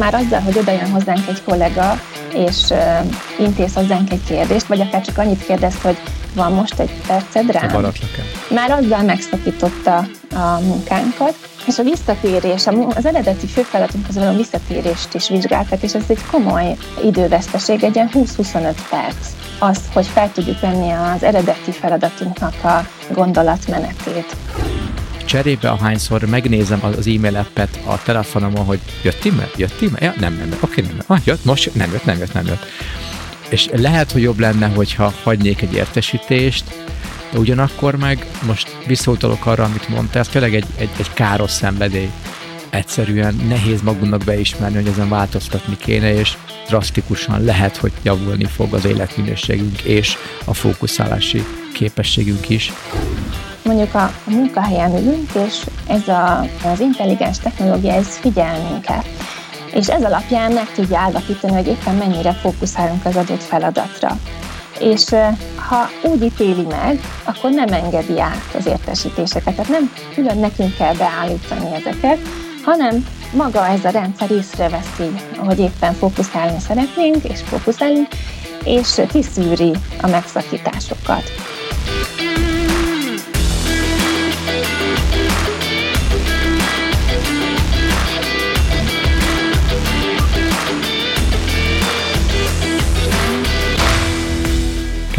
már azzal, hogy oda jön hozzánk egy kollega, és intéz hozzánk egy kérdést, vagy akár csak annyit kérdez, hogy van most egy perced rám? Már azzal megszakította a munkánkat, és a visszatérés, az eredeti főfeladatunk való visszatérést is vizsgáltak, és ez egy komoly időveszteség, egy ilyen 20-25 perc. Az, hogy fel tudjuk venni az eredeti feladatunknak a gondolatmenetét cserébe, ahányszor megnézem az e-mail appet a telefonomon, hogy jött e-mail, jött e-mail, ja, nem, nem, nem, oké, nem, ah, jött, most nem jött, nem jött, nem jött. És lehet, hogy jobb lenne, hogyha hagynék egy értesítést, de ugyanakkor meg most visszautalok arra, amit mondtál, ez tényleg egy, egy, egy káros szenvedély. Egyszerűen nehéz magunknak beismerni, hogy ezen változtatni kéne, és drasztikusan lehet, hogy javulni fog az életminőségünk és a fókuszálási képességünk is mondjuk a, a munkahelyen ülünk, és ez a, az intelligens technológia, ez figyel minket. És ez alapján meg tudja állapítani, hogy éppen mennyire fókuszálunk az adott feladatra. És ha úgy ítéli meg, akkor nem engedi át az értesítéseket. Tehát nem külön nekünk kell beállítani ezeket, hanem maga ez a rendszer észreveszi, hogy éppen fókuszálni szeretnénk, és fókuszálunk, és kiszűri a megszakításokat.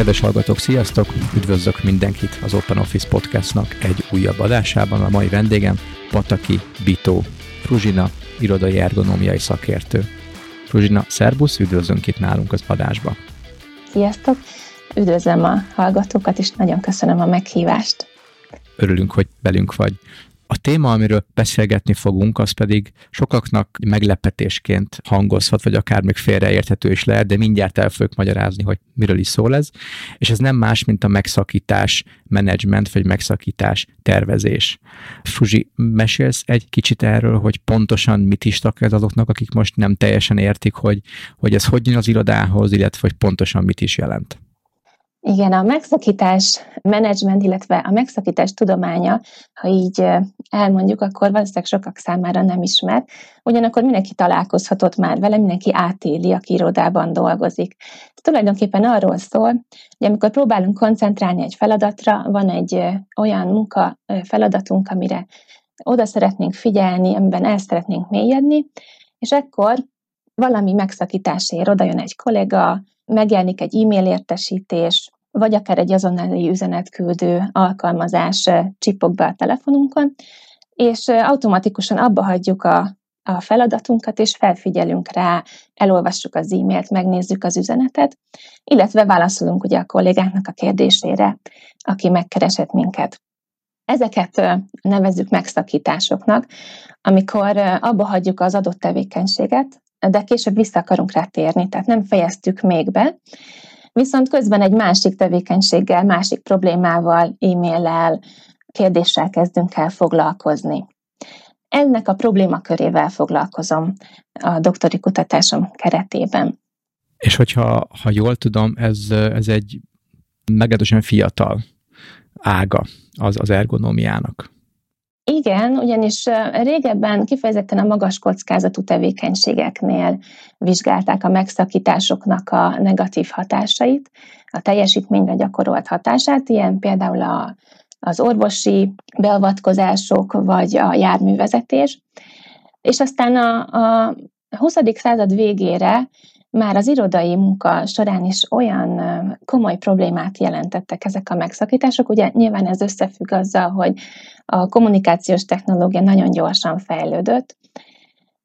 Kedves hallgatók, sziasztok! Üdvözlök mindenkit az Open Office Podcastnak egy újabb adásában. A mai vendégem Pataki Bitó, Fruzsina, irodai ergonómiai szakértő. Fruzsina, szerbusz, üdvözlünk itt nálunk az adásba. Sziasztok! Üdvözlöm a hallgatókat, és nagyon köszönöm a meghívást. Örülünk, hogy velünk vagy. A téma, amiről beszélgetni fogunk, az pedig sokaknak meglepetésként hangozhat, vagy akár még félreérthető is lehet, de mindjárt el fogjuk magyarázni, hogy miről is szól ez. És ez nem más, mint a megszakítás menedzsment, vagy megszakítás tervezés. Fruzsi, mesélsz egy kicsit erről, hogy pontosan mit is ez azoknak, akik most nem teljesen értik, hogy, hogy ez hogy jön az irodához, illetve hogy pontosan mit is jelent? Igen, a megszakítás menedzsment, illetve a megszakítás tudománya, ha így elmondjuk, akkor valószínűleg sokak számára nem ismer. Ugyanakkor mindenki találkozhatott már vele, mindenki átéli, aki irodában dolgozik. Ez tulajdonképpen arról szól, hogy amikor próbálunk koncentrálni egy feladatra, van egy olyan munka feladatunk, amire oda szeretnénk figyelni, amiben el szeretnénk mélyedni, és akkor valami megszakításért oda jön egy kollega, megjelenik egy e-mail értesítés, vagy akár egy azonnali üzenetküldő alkalmazás csipog be a telefonunkon, és automatikusan abba hagyjuk a, a feladatunkat, és felfigyelünk rá, elolvassuk az e-mailt, megnézzük az üzenetet, illetve válaszolunk ugye a kollégáknak a kérdésére, aki megkeresett minket. Ezeket nevezzük megszakításoknak, amikor abba hagyjuk az adott tevékenységet, de később vissza akarunk rá térni, tehát nem fejeztük még be, viszont közben egy másik tevékenységgel, másik problémával, e-maillel, kérdéssel kezdünk el foglalkozni. Ennek a problémakörével foglalkozom a doktori kutatásom keretében. És hogyha ha jól tudom, ez, ez egy meglehetősen fiatal ága az, az ergonómiának. Igen, ugyanis régebben kifejezetten a magas kockázatú tevékenységeknél vizsgálták a megszakításoknak a negatív hatásait, a teljesítményre gyakorolt hatását, ilyen például a, az orvosi beavatkozások vagy a járművezetés. És aztán a, a 20. század végére már az irodai munka során is olyan komoly problémát jelentettek ezek a megszakítások. Ugye nyilván ez összefügg azzal, hogy a kommunikációs technológia nagyon gyorsan fejlődött,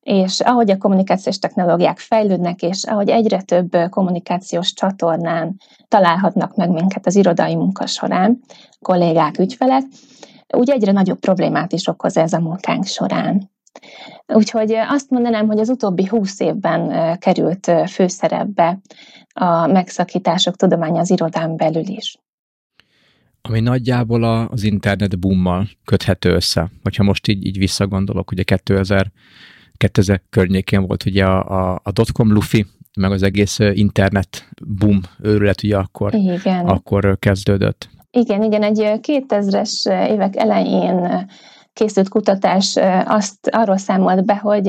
és ahogy a kommunikációs technológiák fejlődnek, és ahogy egyre több kommunikációs csatornán találhatnak meg minket az irodai munka során, kollégák, ügyfelek, úgy egyre nagyobb problémát is okoz ez a munkánk során. Úgyhogy azt mondanám, hogy az utóbbi húsz évben került főszerepbe a megszakítások tudománya az irodán belül is. Ami nagyjából az internet boommal köthető össze. Hogyha most így, így visszagondolok, ugye 2000, 2000 környékén volt ugye a, a, a dotcom lufi, meg az egész internet boom őrület ugye akkor, igen. akkor kezdődött. Igen, igen, egy 2000-es évek elején készült kutatás azt arról számolt be, hogy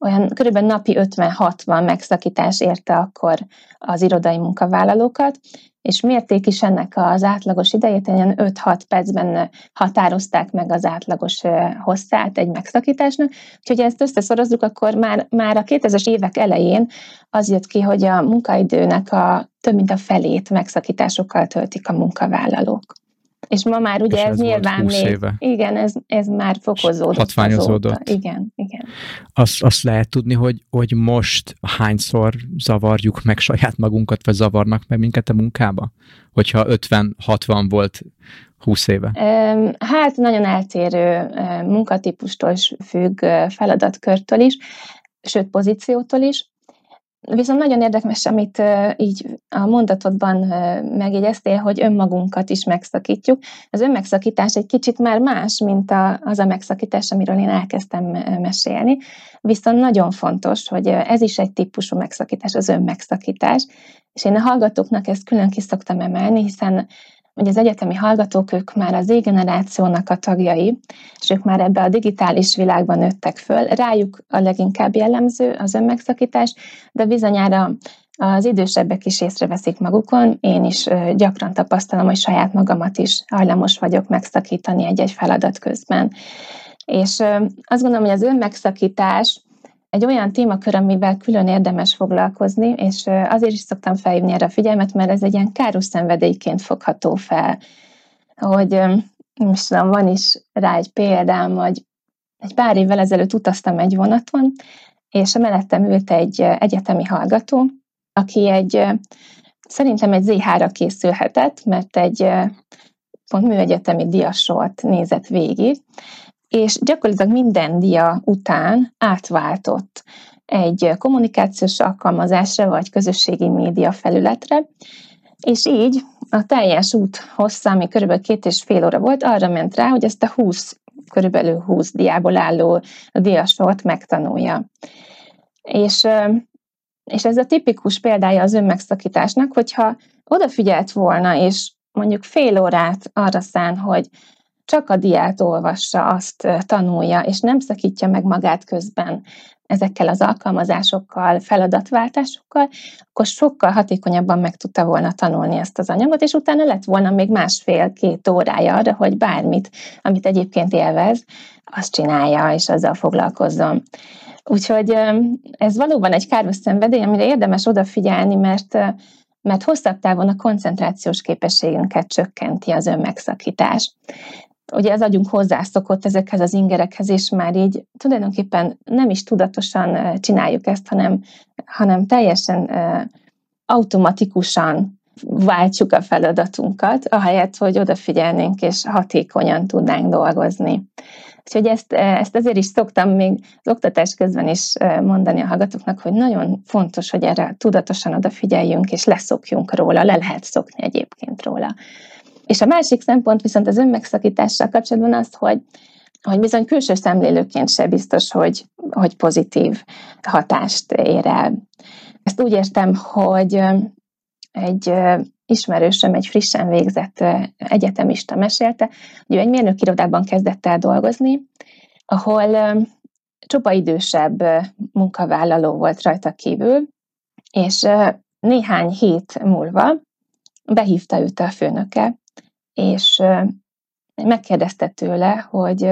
olyan körülbelül napi 50-60 megszakítás érte akkor az irodai munkavállalókat, és mérték is ennek az átlagos idejét, ilyen 5-6 percben határozták meg az átlagos hosszát egy megszakításnak. Úgyhogy ezt összeszorozzuk, akkor már, már a 2000-es évek elején az jött ki, hogy a munkaidőnek a több mint a felét megszakításokkal töltik a munkavállalók. És ma már ugye ez, ez nyilván még, éve. igen, ez, ez már fokozódott. Hatványozódott. Azóta. Igen, igen. Azt, azt lehet tudni, hogy, hogy most hányszor zavarjuk meg saját magunkat, vagy zavarnak meg minket a munkába? Hogyha 50-60 volt 20 éve? Hát nagyon eltérő munkatípustól is függ, feladatkörtől is, sőt pozíciótól is. Viszont nagyon érdekes, amit így a mondatodban megjegyeztél, hogy önmagunkat is megszakítjuk. Az önmegszakítás egy kicsit már más, mint a, az a megszakítás, amiről én elkezdtem mesélni. Viszont nagyon fontos, hogy ez is egy típusú megszakítás, az önmegszakítás. És én a hallgatóknak ezt külön ki szoktam emelni, hiszen hogy az egyetemi hallgatók, ők már az Z-generációnak a tagjai, és ők már ebbe a digitális világban nőttek föl. Rájuk a leginkább jellemző az önmegszakítás, de bizonyára az idősebbek is észreveszik magukon, én is gyakran tapasztalom, hogy saját magamat is hajlamos vagyok megszakítani egy-egy feladat közben. És azt gondolom, hogy az önmegszakítás egy olyan témakör, amivel külön érdemes foglalkozni, és azért is szoktam felhívni erre a figyelmet, mert ez egy ilyen káros szenvedélyként fogható fel, hogy most tudom, van is rá egy példám, hogy egy pár évvel ezelőtt utaztam egy vonaton, és a mellettem ült egy egyetemi hallgató, aki egy, szerintem egy ZH-ra készülhetett, mert egy pont műegyetemi diasort nézett végig, és gyakorlatilag minden dia után átváltott egy kommunikációs alkalmazásra vagy közösségi média felületre, és így a teljes út hossza, ami körülbelül két és fél óra volt, arra ment rá, hogy ezt a 20, körülbelül 20 diából álló diasort megtanulja. És, és ez a tipikus példája az önmegszakításnak, hogyha odafigyelt volna, és mondjuk fél órát arra szán, hogy csak a diát olvassa, azt tanulja, és nem szakítja meg magát közben ezekkel az alkalmazásokkal, feladatváltásokkal, akkor sokkal hatékonyabban meg tudta volna tanulni ezt az anyagot, és utána lett volna még másfél-két órája arra, hogy bármit, amit egyébként élvez, azt csinálja, és azzal foglalkozzon. Úgyhogy ez valóban egy káros szenvedély, amire érdemes odafigyelni, mert mert hosszabb távon a koncentrációs képességünket csökkenti az önmegszakítás ugye az agyunk hozzászokott ezekhez az ingerekhez, és már így tulajdonképpen nem is tudatosan csináljuk ezt, hanem, hanem teljesen automatikusan váltjuk a feladatunkat, ahelyett, hogy odafigyelnénk és hatékonyan tudnánk dolgozni. Úgyhogy ezt, ezt azért is szoktam még az oktatás közben is mondani a hallgatóknak, hogy nagyon fontos, hogy erre tudatosan odafigyeljünk, és leszokjunk róla, le lehet szokni egyébként róla. És a másik szempont viszont az önmegszakítással kapcsolatban az, hogy hogy bizony külső szemlélőként se biztos, hogy, hogy pozitív hatást ér el. Ezt úgy értem, hogy egy ismerősöm, egy frissen végzett egyetemista mesélte, hogy ő egy mérnökirodában kezdett el dolgozni, ahol csupa idősebb munkavállaló volt rajta kívül, és néhány hét múlva behívta őt a főnöke, és megkérdezte tőle, hogy,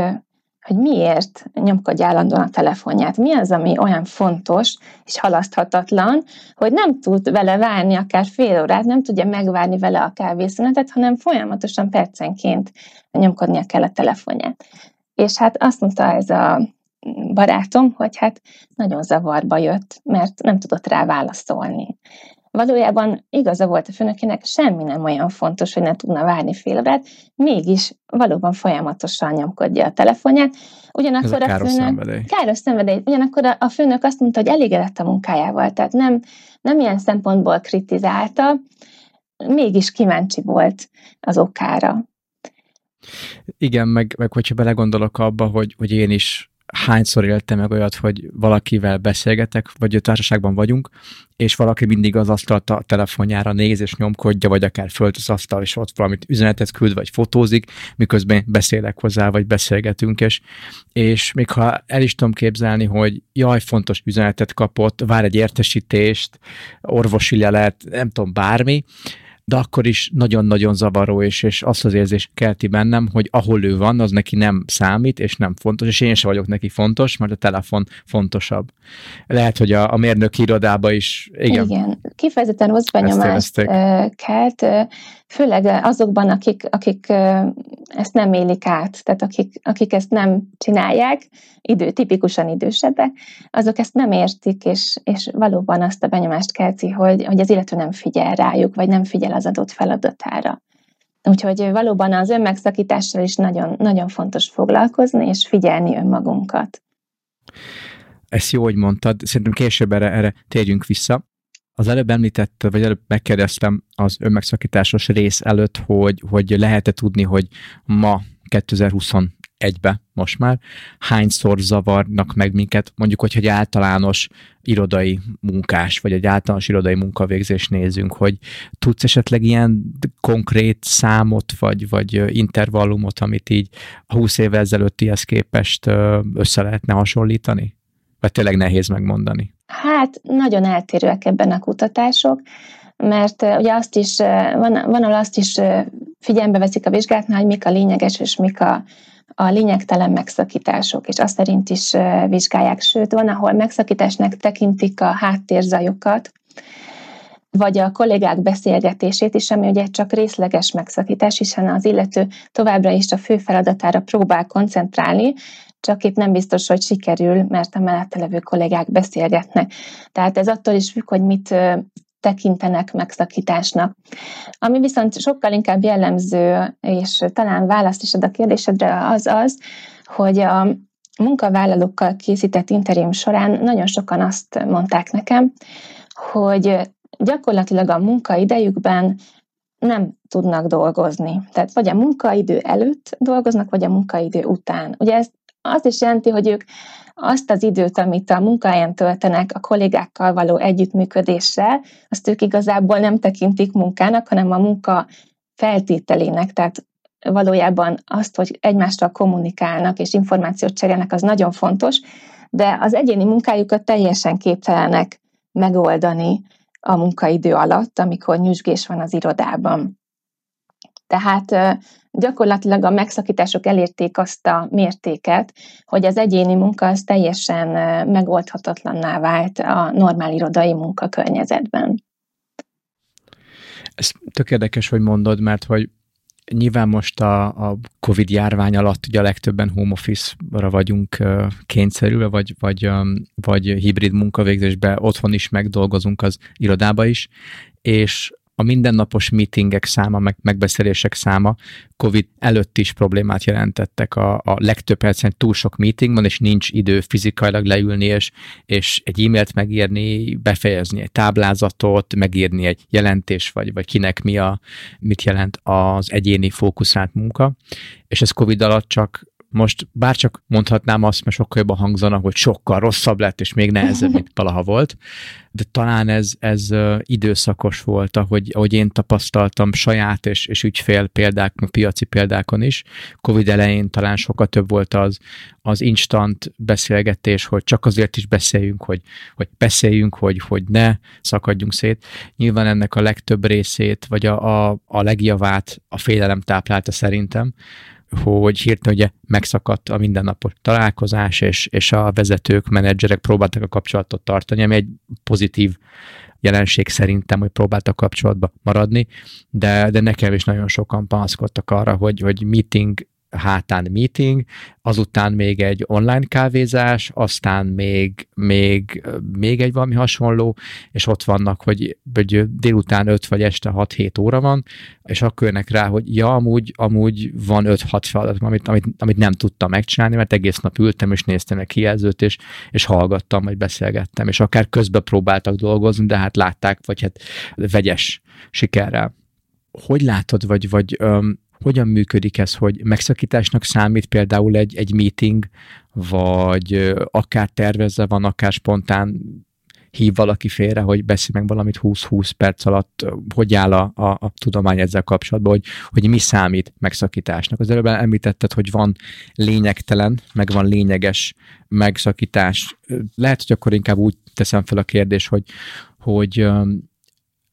hogy miért nyomkodja állandóan a telefonját, mi az, ami olyan fontos és halaszthatatlan, hogy nem tud vele várni akár fél órát, nem tudja megvárni vele a kávészünetet, hanem folyamatosan percenként nyomkodnia kell a telefonját. És hát azt mondta ez a barátom, hogy hát nagyon zavarba jött, mert nem tudott rá válaszolni valójában igaza volt a főnökének, semmi nem olyan fontos, hogy ne tudna várni fél órát, mégis valóban folyamatosan nyomkodja a telefonját. Ugyanakkor a, a káros főnök, szenvedély. Káros szenvedély. Ugyanakkor a, a főnök azt mondta, hogy elégedett a munkájával, tehát nem, nem ilyen szempontból kritizálta, mégis kíváncsi volt az okára. Igen, meg, meg hogyha belegondolok abba, hogy, hogy én is hányszor éltem meg olyat, hogy valakivel beszélgetek, vagy társaságban vagyunk, és valaki mindig az asztalt a telefonjára néz és nyomkodja, vagy akár fölt az asztal, és ott valamit üzenetet küld, vagy fotózik, miközben beszélek hozzá, vagy beszélgetünk, és, és még ha el is tudom képzelni, hogy jaj, fontos üzenetet kapott, vár egy értesítést, orvosi lelet, nem tudom, bármi, de akkor is nagyon-nagyon zavaró, és, és azt az érzés kelti bennem, hogy ahol ő van, az neki nem számít, és nem fontos, és én sem vagyok neki fontos, mert a telefon fontosabb. Lehet, hogy a, a mérnök irodába is, igen. Igen, kifejezetten rossz benyomást kelt, főleg azokban, akik, akik ezt nem élik át, tehát akik, akik ezt nem csinálják, idő, tipikusan idősebbek, azok ezt nem értik, és, és valóban azt a benyomást kelti, hogy, hogy az illető nem figyel rájuk, vagy nem figyel az adott feladatára. Úgyhogy valóban az önmegszakítással is nagyon, nagyon fontos foglalkozni, és figyelni önmagunkat. Ezt jó, hogy mondtad. Szerintem később erre, erre térjünk vissza. Az előbb említett, vagy előbb megkérdeztem az önmegszakításos rész előtt, hogy, hogy lehet-e tudni, hogy ma 2021-be most már hányszor zavarnak meg minket, mondjuk, hogyha egy általános irodai munkás, vagy egy általános irodai munkavégzést nézünk, hogy tudsz esetleg ilyen konkrét számot, vagy, vagy intervallumot, amit így a 20 évvel ezelőttihez képest össze lehetne hasonlítani? Vagy tényleg nehéz megmondani? Hát nagyon eltérőek ebben a kutatások, mert ugye azt is, van, van ahol azt is figyelembe veszik a vizsgáknál, hogy mik a lényeges és mik a, a lényegtelen megszakítások, és azt szerint is vizsgálják. Sőt, van, ahol megszakításnak tekintik a háttérzajokat, vagy a kollégák beszélgetését is, ami ugye csak részleges megszakítás, hiszen az illető továbbra is a fő feladatára próbál koncentrálni, csak itt nem biztos, hogy sikerül, mert a mellette levő kollégák beszélgetnek. Tehát ez attól is függ, hogy mit tekintenek megszakításnak. Ami viszont sokkal inkább jellemző, és talán választ is ad a kérdésedre, az az, hogy a munkavállalókkal készített interim során nagyon sokan azt mondták nekem, hogy gyakorlatilag a munkaidejükben nem tudnak dolgozni. Tehát vagy a munkaidő előtt dolgoznak, vagy a munkaidő után. Ugye ez azt is jelenti, hogy ők azt az időt, amit a munkáján töltenek a kollégákkal való együttműködéssel, azt ők igazából nem tekintik munkának, hanem a munka feltételének, tehát valójában azt, hogy egymással kommunikálnak és információt cserélnek, az nagyon fontos, de az egyéni munkájukat teljesen képtelenek megoldani a munkaidő alatt, amikor nyüzsgés van az irodában. Tehát gyakorlatilag a megszakítások elérték azt a mértéket, hogy az egyéni munka az teljesen megoldhatatlanná vált a normál irodai munkakörnyezetben. Ez tök érdekes, hogy mondod, mert hogy nyilván most a, a Covid járvány alatt ugye a legtöbben home office-ra vagyunk kényszerülve, vagy, vagy, vagy hibrid munkavégzésbe otthon is megdolgozunk az irodába is, és a mindennapos meetingek száma, meg megbeszélések száma COVID előtt is problémát jelentettek. A, a legtöbb percen túl sok meeting van, és nincs idő fizikailag leülni, és, és egy e-mailt megírni, befejezni egy táblázatot, megírni egy jelentés, vagy, vagy kinek mi a, mit jelent az egyéni fókuszált munka. És ez COVID alatt csak most bárcsak mondhatnám azt, mert sokkal jobban hangzana, hogy sokkal rosszabb lett, és még nehezebb, mint valaha volt, de talán ez, ez időszakos volt, ahogy, ahogy én tapasztaltam saját és, és ügyfél példák, piaci példákon is. Covid elején talán sokkal több volt az, az instant beszélgetés, hogy csak azért is beszéljünk, hogy, hogy beszéljünk, hogy, hogy ne szakadjunk szét. Nyilván ennek a legtöbb részét, vagy a, a, a legjavát a félelem táplálta szerintem, hogy hirtelen ugye megszakadt a mindennapos találkozás, és, és a vezetők, menedzserek próbáltak a kapcsolatot tartani, ami egy pozitív jelenség szerintem, hogy próbáltak kapcsolatba maradni, de, de nekem is nagyon sokan panaszkodtak arra, hogy, hogy meeting hátán meeting, azután még egy online kávézás, aztán még, még, még egy valami hasonló, és ott vannak, hogy, hogy délután 5 vagy este 6-7 óra van, és akkor jönnek rá, hogy ja, amúgy, amúgy van 5-6 feladat, amit, amit, amit nem tudtam megcsinálni, mert egész nap ültem, és néztem egy kijelzőt, és, és hallgattam, vagy beszélgettem, és akár közben próbáltak dolgozni, de hát látták, vagy hát vegyes sikerrel. Hogy látod, vagy, vagy öm, hogyan működik ez, hogy megszakításnak számít például egy, egy meeting, vagy akár tervezve van, akár spontán hív valaki félre, hogy beszél meg valamit 20-20 perc alatt, hogy áll a, a, a tudomány ezzel kapcsolatban, hogy, hogy mi számít megszakításnak. Az előbb említetted, hogy van lényegtelen, meg van lényeges megszakítás. Lehet, hogy akkor inkább úgy teszem fel a kérdés, hogy, hogy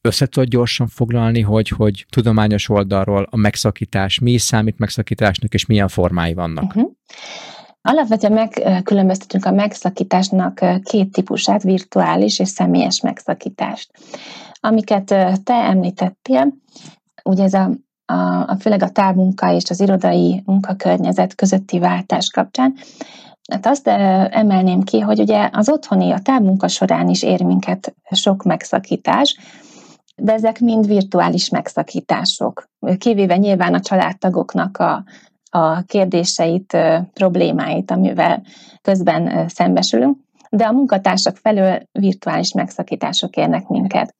össze tudod gyorsan foglalni, hogy, hogy tudományos oldalról a megszakítás, mi is számít megszakításnak, és milyen formái vannak? Uh-huh. Alapvetően megkülönböztetünk a megszakításnak két típusát, virtuális és személyes megszakítást. Amiket te említettél, ugye ez a, a, a főleg a távmunka és az irodai munkakörnyezet közötti váltás kapcsán, Hát azt emelném ki, hogy ugye az otthoni, a távmunka során is ér minket sok megszakítás, de ezek mind virtuális megszakítások, kivéve nyilván a családtagoknak a, a kérdéseit, problémáit, amivel közben szembesülünk, de a munkatársak felől virtuális megszakítások érnek minket.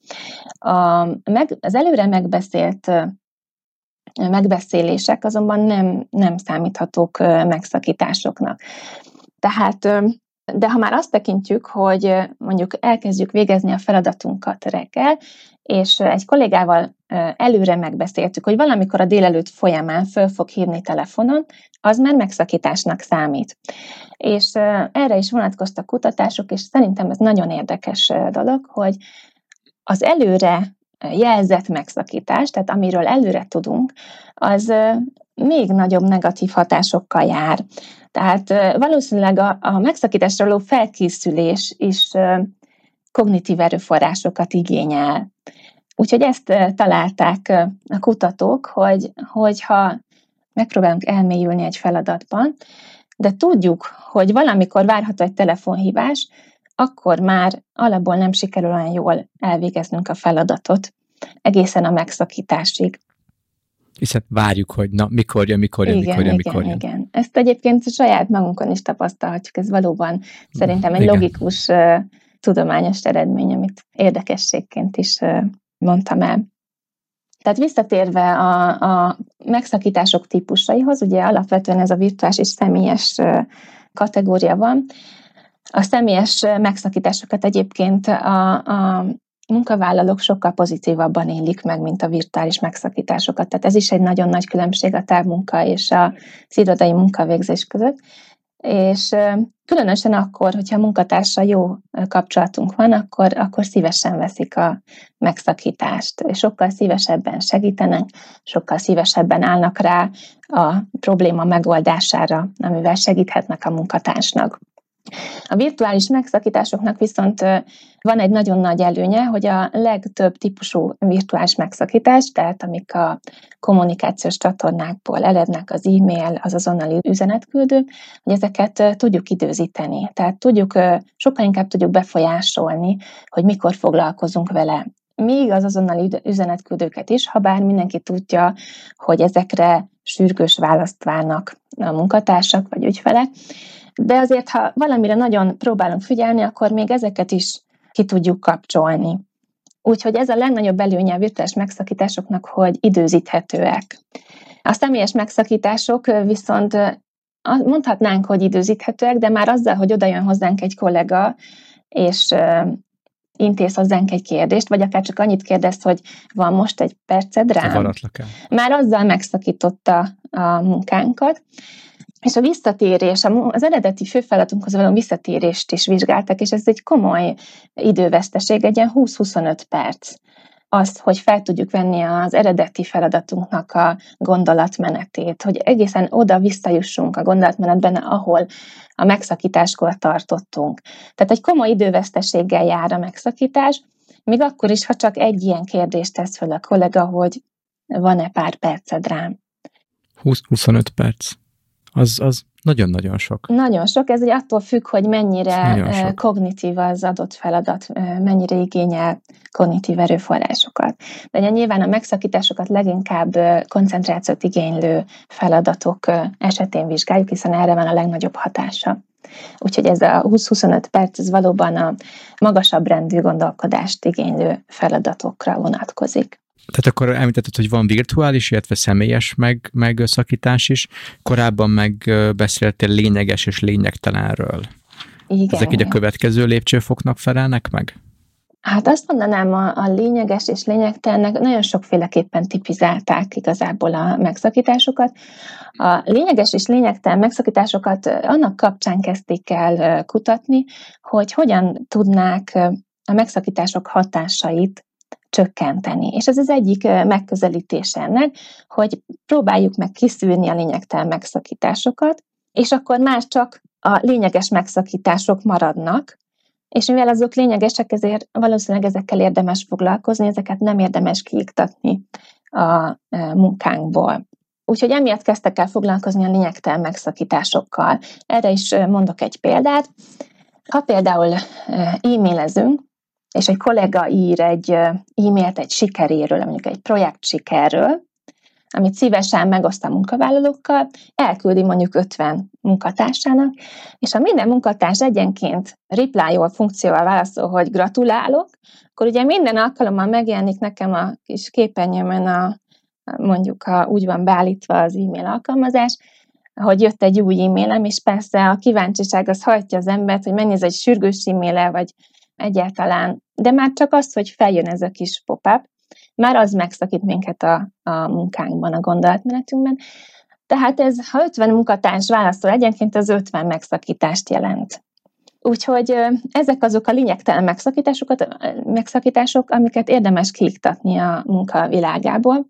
A, meg, az előre megbeszélt megbeszélések azonban nem, nem számíthatók megszakításoknak. Tehát, de ha már azt tekintjük, hogy mondjuk elkezdjük végezni a feladatunkat reggel, és egy kollégával előre megbeszéltük, hogy valamikor a délelőtt folyamán föl fog hívni telefonon, az már megszakításnak számít. És erre is vonatkoztak kutatások, és szerintem ez nagyon érdekes dolog, hogy az előre jelzett megszakítás, tehát amiről előre tudunk, az még nagyobb negatív hatásokkal jár. Tehát valószínűleg a, a megszakításra való felkészülés is kognitív erőforrásokat igényel. Úgyhogy ezt találták a kutatók, hogy, hogyha megpróbálunk elmélyülni egy feladatban, de tudjuk, hogy valamikor várható egy telefonhívás, akkor már alapból nem sikerül olyan jól elvégeznünk a feladatot, egészen a megszakításig. Hiszen várjuk, hogy na, mikor jön, mikor jön, igen, mikor jön, igen, mikor jön. Igen, Ezt egyébként saját magunkon is tapasztalhatjuk, ez valóban szerintem egy igen. logikus, tudományos eredmény, amit érdekességként is mondtam el. Tehát visszatérve a, a megszakítások típusaihoz, ugye alapvetően ez a virtuális és személyes kategória van. A személyes megszakításokat egyébként a, a munkavállalók sokkal pozitívabban élik meg, mint a virtuális megszakításokat. Tehát ez is egy nagyon nagy különbség a távmunka és az irodai munkavégzés között és különösen akkor, hogyha a munkatársa jó kapcsolatunk van, akkor, akkor szívesen veszik a megszakítást, és sokkal szívesebben segítenek, sokkal szívesebben állnak rá a probléma megoldására, amivel segíthetnek a munkatársnak. A virtuális megszakításoknak viszont van egy nagyon nagy előnye, hogy a legtöbb típusú virtuális megszakítás, tehát amik a kommunikációs csatornákból erednek, az e-mail, az azonnali üzenetküldő, hogy ezeket tudjuk időzíteni. Tehát tudjuk, sokkal inkább tudjuk befolyásolni, hogy mikor foglalkozunk vele. Még az azonnali üzenetküldőket is, ha bár mindenki tudja, hogy ezekre sürgős választ várnak a munkatársak vagy ügyfelek, de azért, ha valamire nagyon próbálunk figyelni, akkor még ezeket is ki tudjuk kapcsolni. Úgyhogy ez a legnagyobb előnye a virtuális megszakításoknak, hogy időzíthetőek. A személyes megszakítások viszont mondhatnánk, hogy időzíthetőek, de már azzal, hogy oda jön hozzánk egy kollega, és intéz hozzánk egy kérdést, vagy akár csak annyit kérdez, hogy van most egy perced rám. Már azzal megszakította a munkánkat. És a visszatérés, az eredeti főfeladatunkhoz való visszatérést is vizsgáltak, és ez egy komoly időveszteség, egy ilyen 20-25 perc. Az, hogy fel tudjuk venni az eredeti feladatunknak a gondolatmenetét, hogy egészen oda visszajussunk a gondolatmenetben, ahol a megszakításkor tartottunk. Tehát egy komoly időveszteséggel jár a megszakítás, még akkor is, ha csak egy ilyen kérdést tesz föl a kollega, hogy van-e pár perced rám. 20-25 perc az, az nagyon-nagyon sok. Nagyon sok, ez ugye attól függ, hogy mennyire kognitív az adott feladat, mennyire igényel kognitív erőforrásokat. De nyilván a megszakításokat leginkább koncentrációt igénylő feladatok esetén vizsgáljuk, hiszen erre van a legnagyobb hatása. Úgyhogy ez a 20-25 perc, ez valóban a magasabb rendű gondolkodást igénylő feladatokra vonatkozik. Tehát akkor említetted, hogy van virtuális, illetve személyes meg, megszakítás is. Korábban meg beszéltél lényeges és lényegtelenről. Igen. Ezek így a következő lépcsőfoknak felelnek meg? Hát azt mondanám, a, a lényeges és lényegtelennek nagyon sokféleképpen tipizálták igazából a megszakításokat. A lényeges és lényegtelen megszakításokat annak kapcsán kezdték el kutatni, hogy hogyan tudnák a megszakítások hatásait csökkenteni. És ez az egyik megközelítés ennek, hogy próbáljuk meg kiszűrni a lényegtelen megszakításokat, és akkor már csak a lényeges megszakítások maradnak, és mivel azok lényegesek, ezért valószínűleg ezekkel érdemes foglalkozni, ezeket nem érdemes kiiktatni a munkánkból. Úgyhogy emiatt kezdtek el foglalkozni a lényegtelen megszakításokkal. Erre is mondok egy példát. Ha például e-mailezünk, és egy kollega ír egy e-mailt egy sikeréről, mondjuk egy projekt sikerről, amit szívesen megoszt a munkavállalókkal, elküldi mondjuk 50 munkatársának, és ha minden munkatárs egyenként reply funkcióval válaszol, hogy gratulálok, akkor ugye minden alkalommal megjelenik nekem a kis képernyőmön a, mondjuk ha úgy van beállítva az e-mail alkalmazás, hogy jött egy új e-mailem, és persze a kíváncsiság az hajtja az embert, hogy mennyi ez egy sürgős e vagy egyáltalán, de már csak az, hogy feljön ez a kis pop-up, már az megszakít minket a, a munkánkban, a gondolatmenetünkben. Tehát ez, ha 50 munkatárs válaszol egyenként, az 50 megszakítást jelent. Úgyhogy ezek azok a lényegtelen megszakításokat, megszakítások, amiket érdemes kiiktatni a munka világából.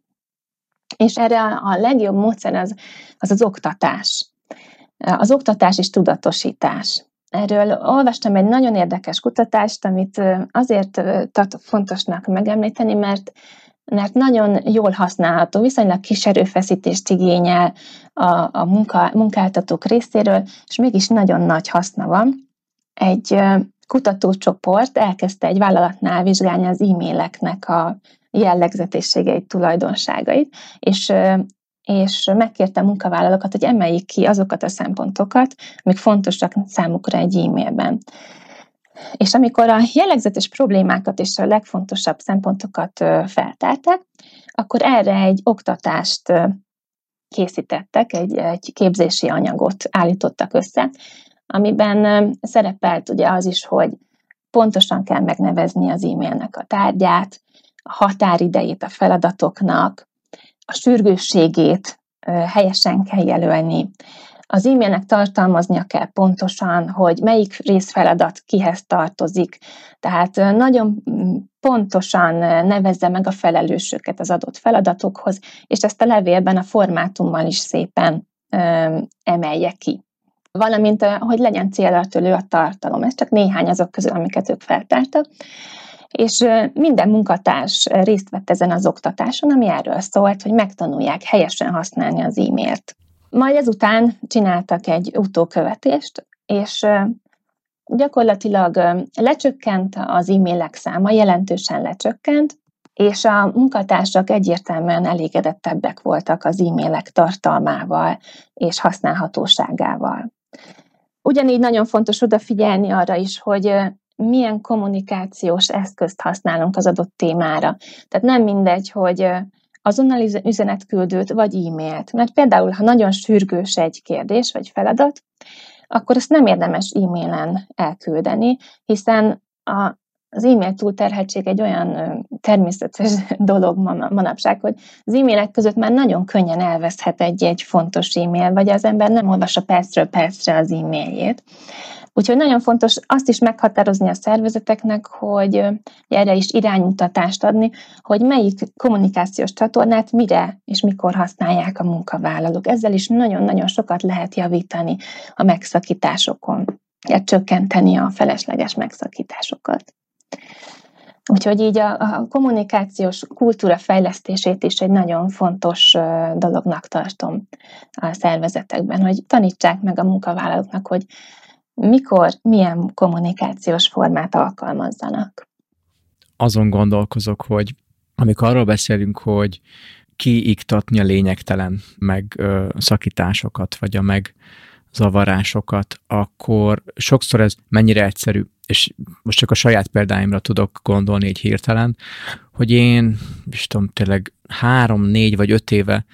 És erre a legjobb módszer az az, az oktatás. Az oktatás és tudatosítás. Erről olvastam egy nagyon érdekes kutatást, amit azért tartok fontosnak megemlíteni, mert mert nagyon jól használható, viszonylag kis erőfeszítést igényel a, a munka, munkáltatók részéről, és mégis nagyon nagy haszna van. Egy kutatócsoport elkezdte egy vállalatnál vizsgálni az e-maileknek a jellegzetességeit, tulajdonságait, és és megkérte a munkavállalókat, hogy emeljék ki azokat a szempontokat, amik fontosak számukra egy e-mailben. És amikor a jellegzetes problémákat és a legfontosabb szempontokat feltárták, akkor erre egy oktatást készítettek, egy, egy képzési anyagot állítottak össze, amiben szerepelt ugye az is, hogy pontosan kell megnevezni az e-mailnek a tárgyát, a határidejét a feladatoknak, a sürgősségét helyesen kell jelölni. Az e-mailnek tartalmaznia kell pontosan, hogy melyik részfeladat kihez tartozik. Tehát nagyon mm, pontosan nevezze meg a felelősöket az adott feladatokhoz, és ezt a levélben a formátummal is szépen emelje ki. Valamint, hogy legyen célra a tartalom. Ez csak néhány azok közül, amiket ők feltártak és minden munkatárs részt vett ezen az oktatáson, ami erről szólt, hogy megtanulják helyesen használni az e-mailt. Majd ezután csináltak egy utókövetést, és gyakorlatilag lecsökkent az e-mailek száma, jelentősen lecsökkent, és a munkatársak egyértelműen elégedettebbek voltak az e-mailek tartalmával és használhatóságával. Ugyanígy nagyon fontos odafigyelni arra is, hogy milyen kommunikációs eszközt használunk az adott témára. Tehát nem mindegy, hogy azonnal üzenetküldőt vagy e-mailt. Mert például, ha nagyon sürgős egy kérdés vagy feladat, akkor ezt nem érdemes e-mailen elküldeni, hiszen a, az e-mail túlterheltség egy olyan természetes dolog manapság, hogy az e-mailek között már nagyon könnyen elveszhet egy-egy fontos e-mail, vagy az ember nem olvassa percről percre az e-mailjét. Úgyhogy nagyon fontos azt is meghatározni a szervezeteknek, hogy erre is iránymutatást adni, hogy melyik kommunikációs csatornát mire és mikor használják a munkavállalók. Ezzel is nagyon-nagyon sokat lehet javítani a megszakításokon, csökkenteni a felesleges megszakításokat. Úgyhogy így a, a kommunikációs kultúra fejlesztését is egy nagyon fontos dolognak tartom a szervezetekben, hogy tanítsák meg a munkavállalóknak, hogy mikor, milyen kommunikációs formát alkalmazzanak. Azon gondolkozok, hogy amikor arról beszélünk, hogy kiiktatni a lényegtelen meg ö, szakításokat, vagy a meg zavarásokat, akkor sokszor ez mennyire egyszerű. és most csak a saját példáimra tudok gondolni egy hirtelen, hogy én, is tudom, tényleg három, négy vagy öt éve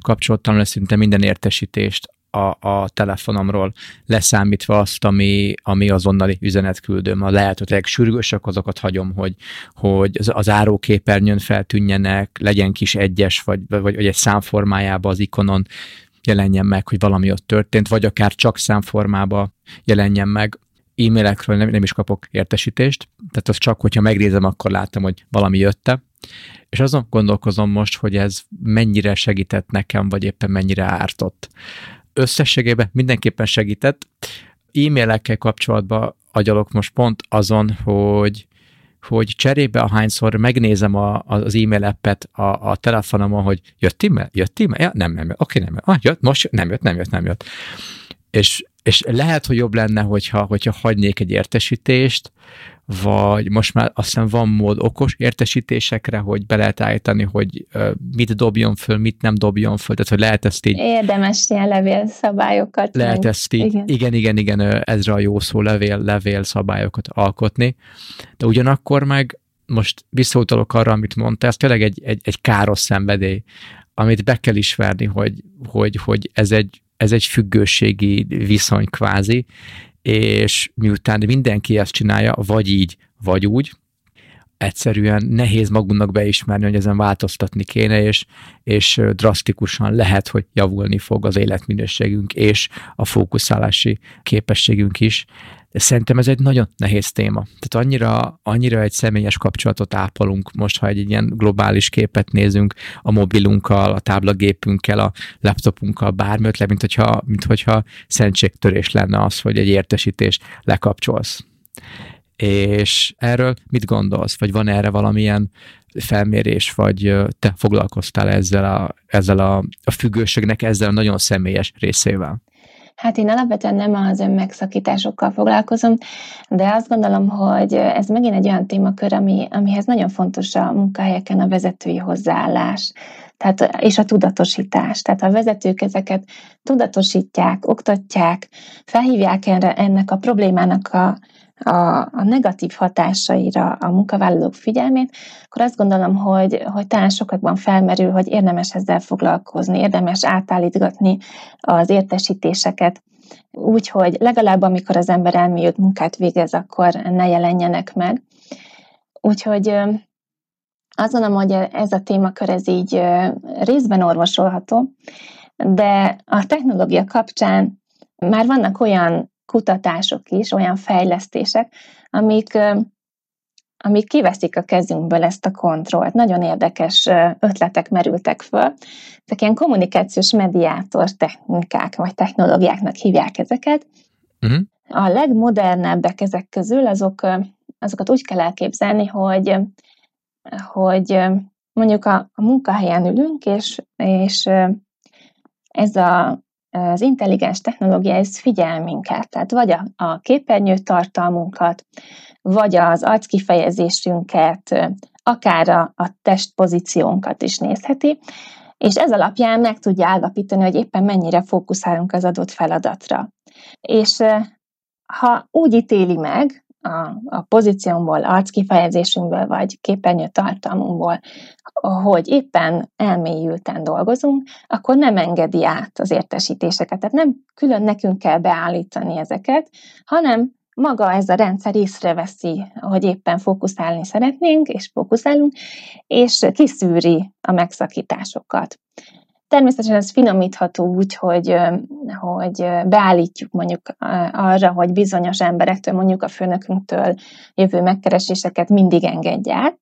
kapcsoltam le szinte minden értesítést a, a telefonomról, leszámítva azt, ami, ami azonnali üzenetküldőm. A lehetőleg sürgősök, azokat hagyom, hogy, hogy az, az áróképernyőn feltűnjenek, legyen kis egyes, vagy, vagy, vagy egy számformájában az ikonon jelenjen meg, hogy valami ott történt, vagy akár csak számformába jelenjen meg. E-mailekről nem, nem is kapok értesítést, tehát az csak, hogyha megnézem, akkor látom, hogy valami jötte. És azon gondolkozom most, hogy ez mennyire segített nekem, vagy éppen mennyire ártott összességében mindenképpen segített. E-mailekkel kapcsolatban agyalok most pont azon, hogy hogy cserébe ahányszor megnézem a, az e-mail appet a, a telefonomon, hogy jött e-mail? Jött e-mail? Ja, nem, nem, oké, nem, ah, jött, most nem jött, nem jött, nem jött. És, és lehet, hogy jobb lenne, hogyha, hogyha hagynék egy értesítést, vagy most már azt hiszem van mód okos értesítésekre, hogy be lehet állítani, hogy mit dobjon föl, mit nem dobjon föl, tehát hogy lehet ezt így... Érdemes ilyen levélszabályokat. Lehet meg. ezt így, igen. igen, igen, igen, ezre a jó szó, levél, levél szabályokat alkotni, de ugyanakkor meg most visszautalok arra, amit mondta, ez tényleg egy, egy, egy káros szenvedély, amit be kell ismerni, hogy, hogy, hogy ez egy ez egy függőségi viszony kvázi, és miután mindenki ezt csinálja, vagy így, vagy úgy, egyszerűen nehéz magunknak beismerni, hogy ezen változtatni kéne, és, és drasztikusan lehet, hogy javulni fog az életminőségünk és a fókuszálási képességünk is. De szerintem ez egy nagyon nehéz téma. Tehát annyira, annyira egy személyes kapcsolatot ápolunk most, ha egy ilyen globális képet nézünk a mobilunkkal, a táblagépünkkel, a laptopunkkal, bármi le, mint hogyha, mint hogyha szentségtörés lenne az, hogy egy értesítés lekapcsolsz. És erről mit gondolsz? Vagy van erre valamilyen felmérés, vagy te foglalkoztál ezzel a, ezzel a, a függőségnek, ezzel a nagyon személyes részével? Hát én alapvetően nem az önmegszakításokkal foglalkozom, de azt gondolom, hogy ez megint egy olyan témakör, ami, amihez nagyon fontos a munkahelyeken a vezetői hozzáállás, tehát, és a tudatosítás. Tehát a vezetők ezeket tudatosítják, oktatják, felhívják erre, ennek a problémának a, a, a negatív hatásaira a munkavállalók figyelmét, akkor azt gondolom, hogy, hogy talán sokakban felmerül, hogy érdemes ezzel foglalkozni, érdemes átállítgatni az értesítéseket, úgyhogy legalább amikor az ember elmélyült munkát végez, akkor ne jelenjenek meg. Úgyhogy azt gondolom, hogy ez a témakör ez így részben orvosolható, de a technológia kapcsán már vannak olyan kutatások is, olyan fejlesztések, amik, amik kiveszik a kezünkből ezt a kontrollt. Nagyon érdekes ötletek merültek föl. Ezek ilyen kommunikációs mediátor technikák, vagy technológiáknak hívják ezeket. Uh-huh. A legmodernebbek ezek közül, azok, azokat úgy kell elképzelni, hogy, hogy mondjuk a, a munkahelyen ülünk, és, és ez a az intelligens technológia ez figyel tehát vagy a, a képernyő tartalmunkat, vagy az arckifejezésünket, akár a, a testpozíciónkat is nézheti, és ez alapján meg tudja állapítani, hogy éppen mennyire fókuszálunk az adott feladatra. És ha úgy ítéli meg, a, a pozíciómból, arckifejezésünkből, vagy képernyő tartalmunkból, hogy éppen elmélyülten dolgozunk, akkor nem engedi át az értesítéseket. Tehát nem külön nekünk kell beállítani ezeket, hanem maga ez a rendszer észreveszi, hogy éppen fókuszálni szeretnénk, és fókuszálunk, és kiszűri a megszakításokat. Természetesen ez finomítható úgy, hogy, hogy beállítjuk mondjuk arra, hogy bizonyos emberektől, mondjuk a főnökünktől jövő megkereséseket mindig engedje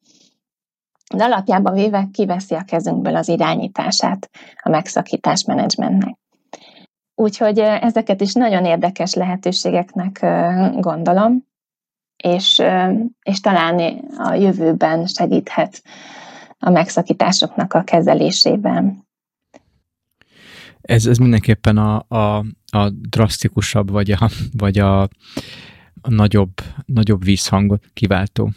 de alapjában véve kiveszi a kezünkből az irányítását a megszakítás menedzsmentnek. Úgyhogy ezeket is nagyon érdekes lehetőségeknek gondolom, és, és talán a jövőben segíthet a megszakításoknak a kezelésében. Ez, ez mindenképpen a, a, a drasztikusabb, vagy a, vagy a, a nagyobb, nagyobb vízhangot kiváltó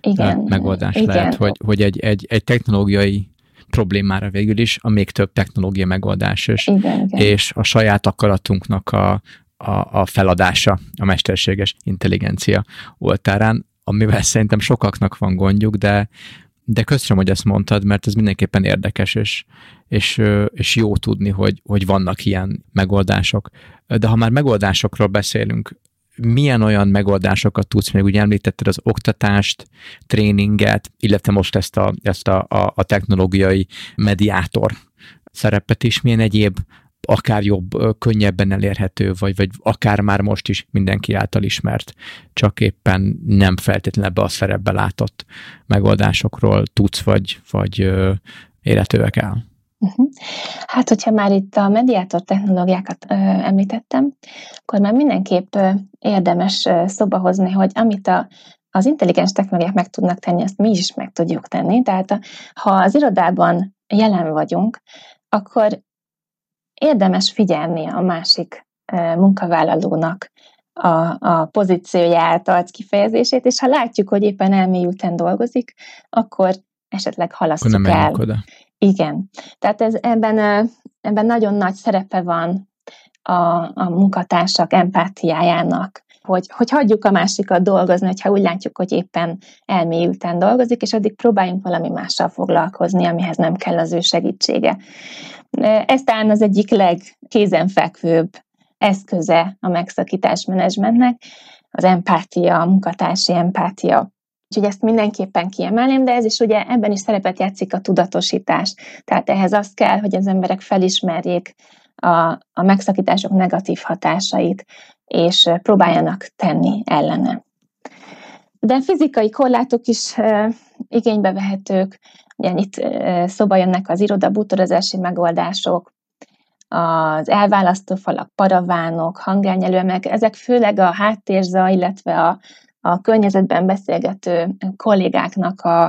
igen, megoldás igen. lehet, hogy, hogy egy, egy, egy technológiai problémára végül is a még több technológia megoldás, és, igen, igen. és a saját akaratunknak a, a, a feladása a mesterséges intelligencia oltárán, amivel szerintem sokaknak van gondjuk, de, de köszönöm, hogy ezt mondtad, mert ez mindenképpen érdekes, és, és, és jó tudni, hogy, hogy vannak ilyen megoldások. De ha már megoldásokról beszélünk, milyen olyan megoldásokat tudsz, még úgy említetted az oktatást, tréninget, illetve most ezt a, ezt a, a, a technológiai mediátor szerepet is, milyen egyéb akár jobb, könnyebben elérhető, vagy, vagy akár már most is mindenki által ismert, csak éppen nem feltétlenül ebbe a szerepbe látott megoldásokról tudsz, vagy, vagy életőek el. Uh-huh. Hát, hogyha már itt a mediátor technológiákat ö, említettem, akkor már mindenképp ö, érdemes ö, szóba hozni, hogy amit a, az intelligens technológiák meg tudnak tenni, azt mi is meg tudjuk tenni. Tehát ha az irodában jelen vagyunk, akkor érdemes figyelni a másik munkavállalónak a, a pozícióját, arc kifejezését, és ha látjuk, hogy éppen elmélyülten dolgozik, akkor esetleg halasztjuk el. Oda. Igen. Tehát ez, ebben, ebben nagyon nagy szerepe van a, a munkatársak empátiájának, hogy, hogy hagyjuk a másikat dolgozni, hogyha úgy látjuk, hogy éppen elmélyülten dolgozik, és addig próbáljunk valami mással foglalkozni, amihez nem kell az ő segítsége. Ez talán az egyik legkézenfekvőbb eszköze a megszakítás menedzsmentnek, az empátia, a munkatársi empátia. Úgyhogy ezt mindenképpen kiemelném, de ez is ugye ebben is szerepet játszik a tudatosítás. Tehát ehhez az kell, hogy az emberek felismerjék a, a megszakítások negatív hatásait, és próbáljanak tenni ellene. De fizikai korlátok is igénybe vehetők, ugye itt szóba jönnek az irodabútorozási megoldások, az elválasztó falak, paravánok, hangelnyelőmek, ezek főleg a háttérzaj, illetve a, a környezetben beszélgető kollégáknak a,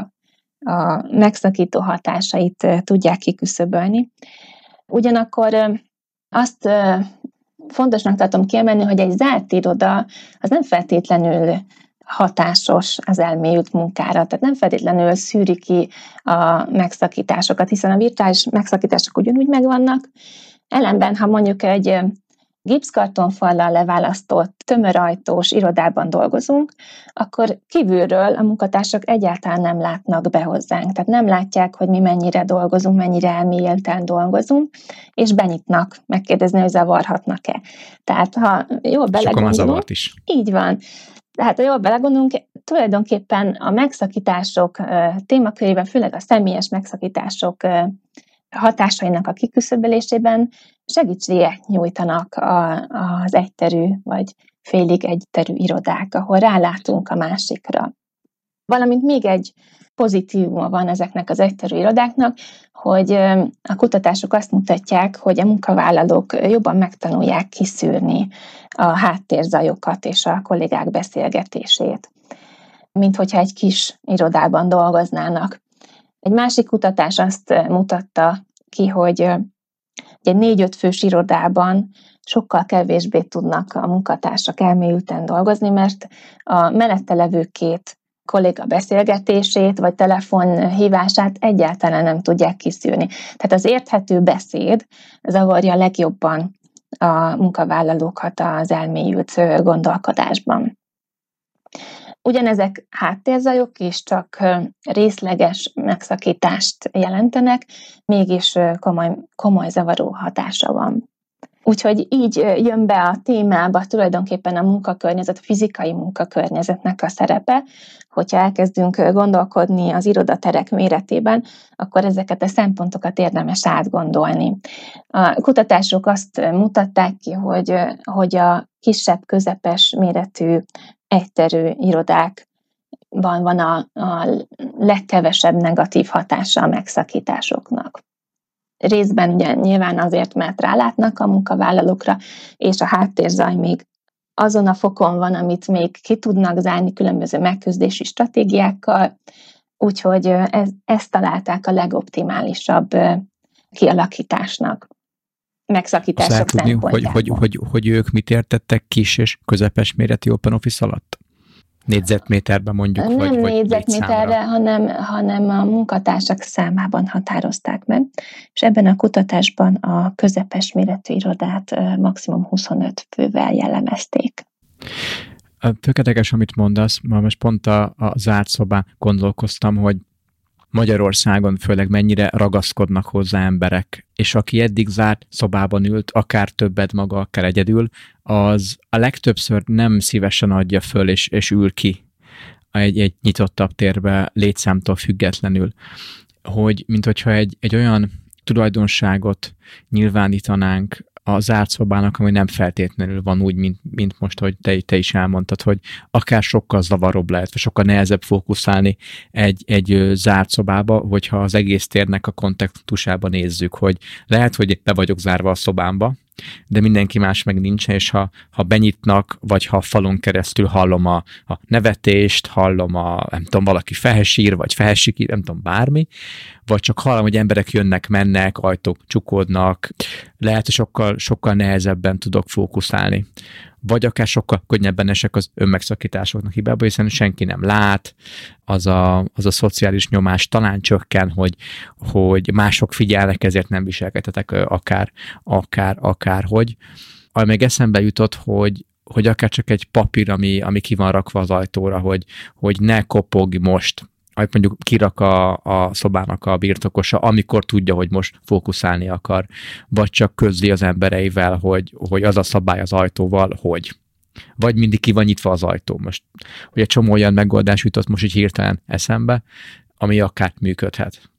a megszakító hatásait tudják kiküszöbölni. Ugyanakkor azt fontosnak tartom kiemelni, hogy egy zárt iroda az nem feltétlenül hatásos az elmélyült munkára, tehát nem feltétlenül szűri ki a megszakításokat, hiszen a virtuális megszakítások ugyanúgy megvannak, ellenben, ha mondjuk egy gipszkartonfallal leválasztott, tömörajtós irodában dolgozunk, akkor kívülről a munkatársak egyáltalán nem látnak be hozzánk. Tehát nem látják, hogy mi mennyire dolgozunk, mennyire elmélyülten dolgozunk, és benyitnak megkérdezni, hogy zavarhatnak-e. Tehát ha jól belegondolunk... is. Így van. Tehát, ha jól belegondolunk, tulajdonképpen a megszakítások témakörében, főleg a személyes megszakítások hatásainak a kiküszöbölésében segítséget nyújtanak a, az egyterű vagy félig egyterű irodák, ahol rálátunk a másikra. Valamint még egy pozitívuma van ezeknek az egyterű irodáknak, hogy a kutatások azt mutatják, hogy a munkavállalók jobban megtanulják kiszűrni a háttérzajokat és a kollégák beszélgetését, mint hogyha egy kis irodában dolgoznának. Egy másik kutatás azt mutatta ki, hogy egy négy-öt fős irodában sokkal kevésbé tudnak a munkatársak elmélyülten dolgozni, mert a mellette levő két kolléga beszélgetését, vagy telefonhívását egyáltalán nem tudják kiszűrni. Tehát az érthető beszéd zavarja legjobban a munkavállalókat az elmélyült gondolkodásban. Ugyanezek háttérzajok is csak részleges megszakítást jelentenek, mégis komoly, komoly zavaró hatása van. Úgyhogy így jön be a témába tulajdonképpen a munkakörnyezet, a fizikai munkakörnyezetnek a szerepe, hogyha elkezdünk gondolkodni az irodaterek méretében, akkor ezeket a szempontokat érdemes átgondolni. A kutatások azt mutatták ki, hogy, hogy a kisebb, közepes méretű egyterű irodák van, van a, a legkevesebb negatív hatása a megszakításoknak. Részben ugye nyilván azért, mert rálátnak a munkavállalókra, és a háttérzaj még azon a fokon van, amit még ki tudnak zárni különböző megküzdési stratégiákkal, úgyhogy ez, ezt találták a legoptimálisabb kialakításnak megszakítások Azt tudni, hogy, hogy, hogy, hogy ők mit értettek kis és közepes méretű Open Office alatt? Négyzetméterben mondjuk? Nem vagy, négyzetméterre, hanem, hanem a munkatársak számában határozták meg, és ebben a kutatásban a közepes méretű irodát maximum 25 fővel jellemezték. Tökéletes, amit mondasz, ma most pont a, a zárt szobán gondolkoztam, hogy Magyarországon főleg mennyire ragaszkodnak hozzá emberek, és aki eddig zárt szobában ült, akár többet maga, akár egyedül, az a legtöbbször nem szívesen adja föl, és, és ül ki egy, egy nyitottabb térbe létszámtól függetlenül. Hogy, mint hogyha egy, egy olyan tulajdonságot nyilvánítanánk a zárt szobának, ami nem feltétlenül van úgy, mint, mint most, hogy te, te is elmondtad, hogy akár sokkal zavaróbb lehet, vagy sokkal nehezebb fókuszálni egy, egy zárt szobába, hogyha az egész térnek a kontextusában nézzük, hogy lehet, hogy be vagyok zárva a szobámba, de mindenki más meg nincsen, és ha, ha benyitnak, vagy ha falon keresztül hallom a, a nevetést, hallom a, nem tudom, valaki fehesír, vagy fehesik, nem tudom, bármi, vagy csak hallom, hogy emberek jönnek, mennek, ajtók csukódnak, lehet, hogy sokkal, sokkal nehezebben tudok fókuszálni vagy akár sokkal könnyebben esek az önmegszakításoknak hibába, hiszen senki nem lát, az a, az a szociális nyomás talán csökken, hogy, hogy mások figyelnek, ezért nem viselkedhetek akár, akár, akár, hogy. Ami még eszembe jutott, hogy, hogy akár csak egy papír, ami, ami ki van rakva az ajtóra, hogy, hogy ne kopog most, amit mondjuk kirak a, a szobának a birtokosa, amikor tudja, hogy most fókuszálni akar, vagy csak közli az embereivel, hogy, hogy az a szabály az ajtóval, hogy vagy mindig ki van nyitva az ajtó. Most, hogy egy csomó olyan megoldás jutott most így hirtelen eszembe, ami akár működhet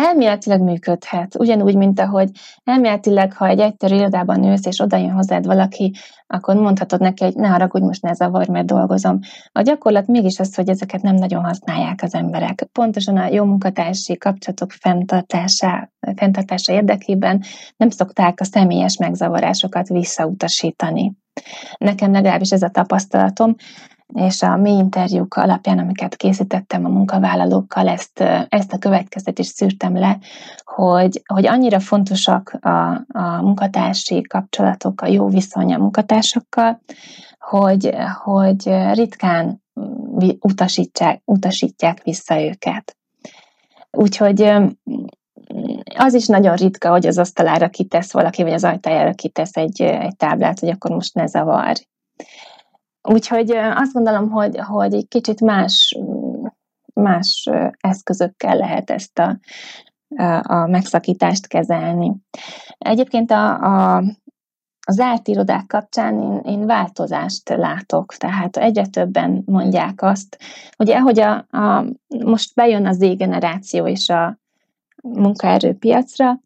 elméletileg működhet, ugyanúgy, mint ahogy elméletileg, ha egy egyterű irodában nősz, és oda jön hozzád valaki, akkor mondhatod neki, hogy ne haragudj, most ne zavar, mert dolgozom. A gyakorlat mégis az, hogy ezeket nem nagyon használják az emberek. Pontosan a jó munkatársi kapcsolatok fenntartása, fenntartása érdekében nem szokták a személyes megzavarásokat visszautasítani. Nekem legalábbis ez a tapasztalatom, és a mi interjúk alapján, amiket készítettem a munkavállalókkal, ezt, ezt a következtetést szűrtem le, hogy, hogy annyira fontosak a, a munkatársi kapcsolatok, a jó viszony a munkatársakkal, hogy, hogy ritkán utasítják, utasítják vissza őket. Úgyhogy az is nagyon ritka, hogy az asztalára kitesz valaki, vagy az ajtajára kitesz egy, egy táblát, hogy akkor most ne zavarj. Úgyhogy azt gondolom, hogy, hogy egy kicsit más, más eszközökkel lehet ezt a, a megszakítást kezelni. Egyébként a, a, az zárt irodák kapcsán én, én változást látok, tehát egyre többen mondják azt, hogy ahogy a, a, most bejön az Z-generáció és a munkaerőpiacra,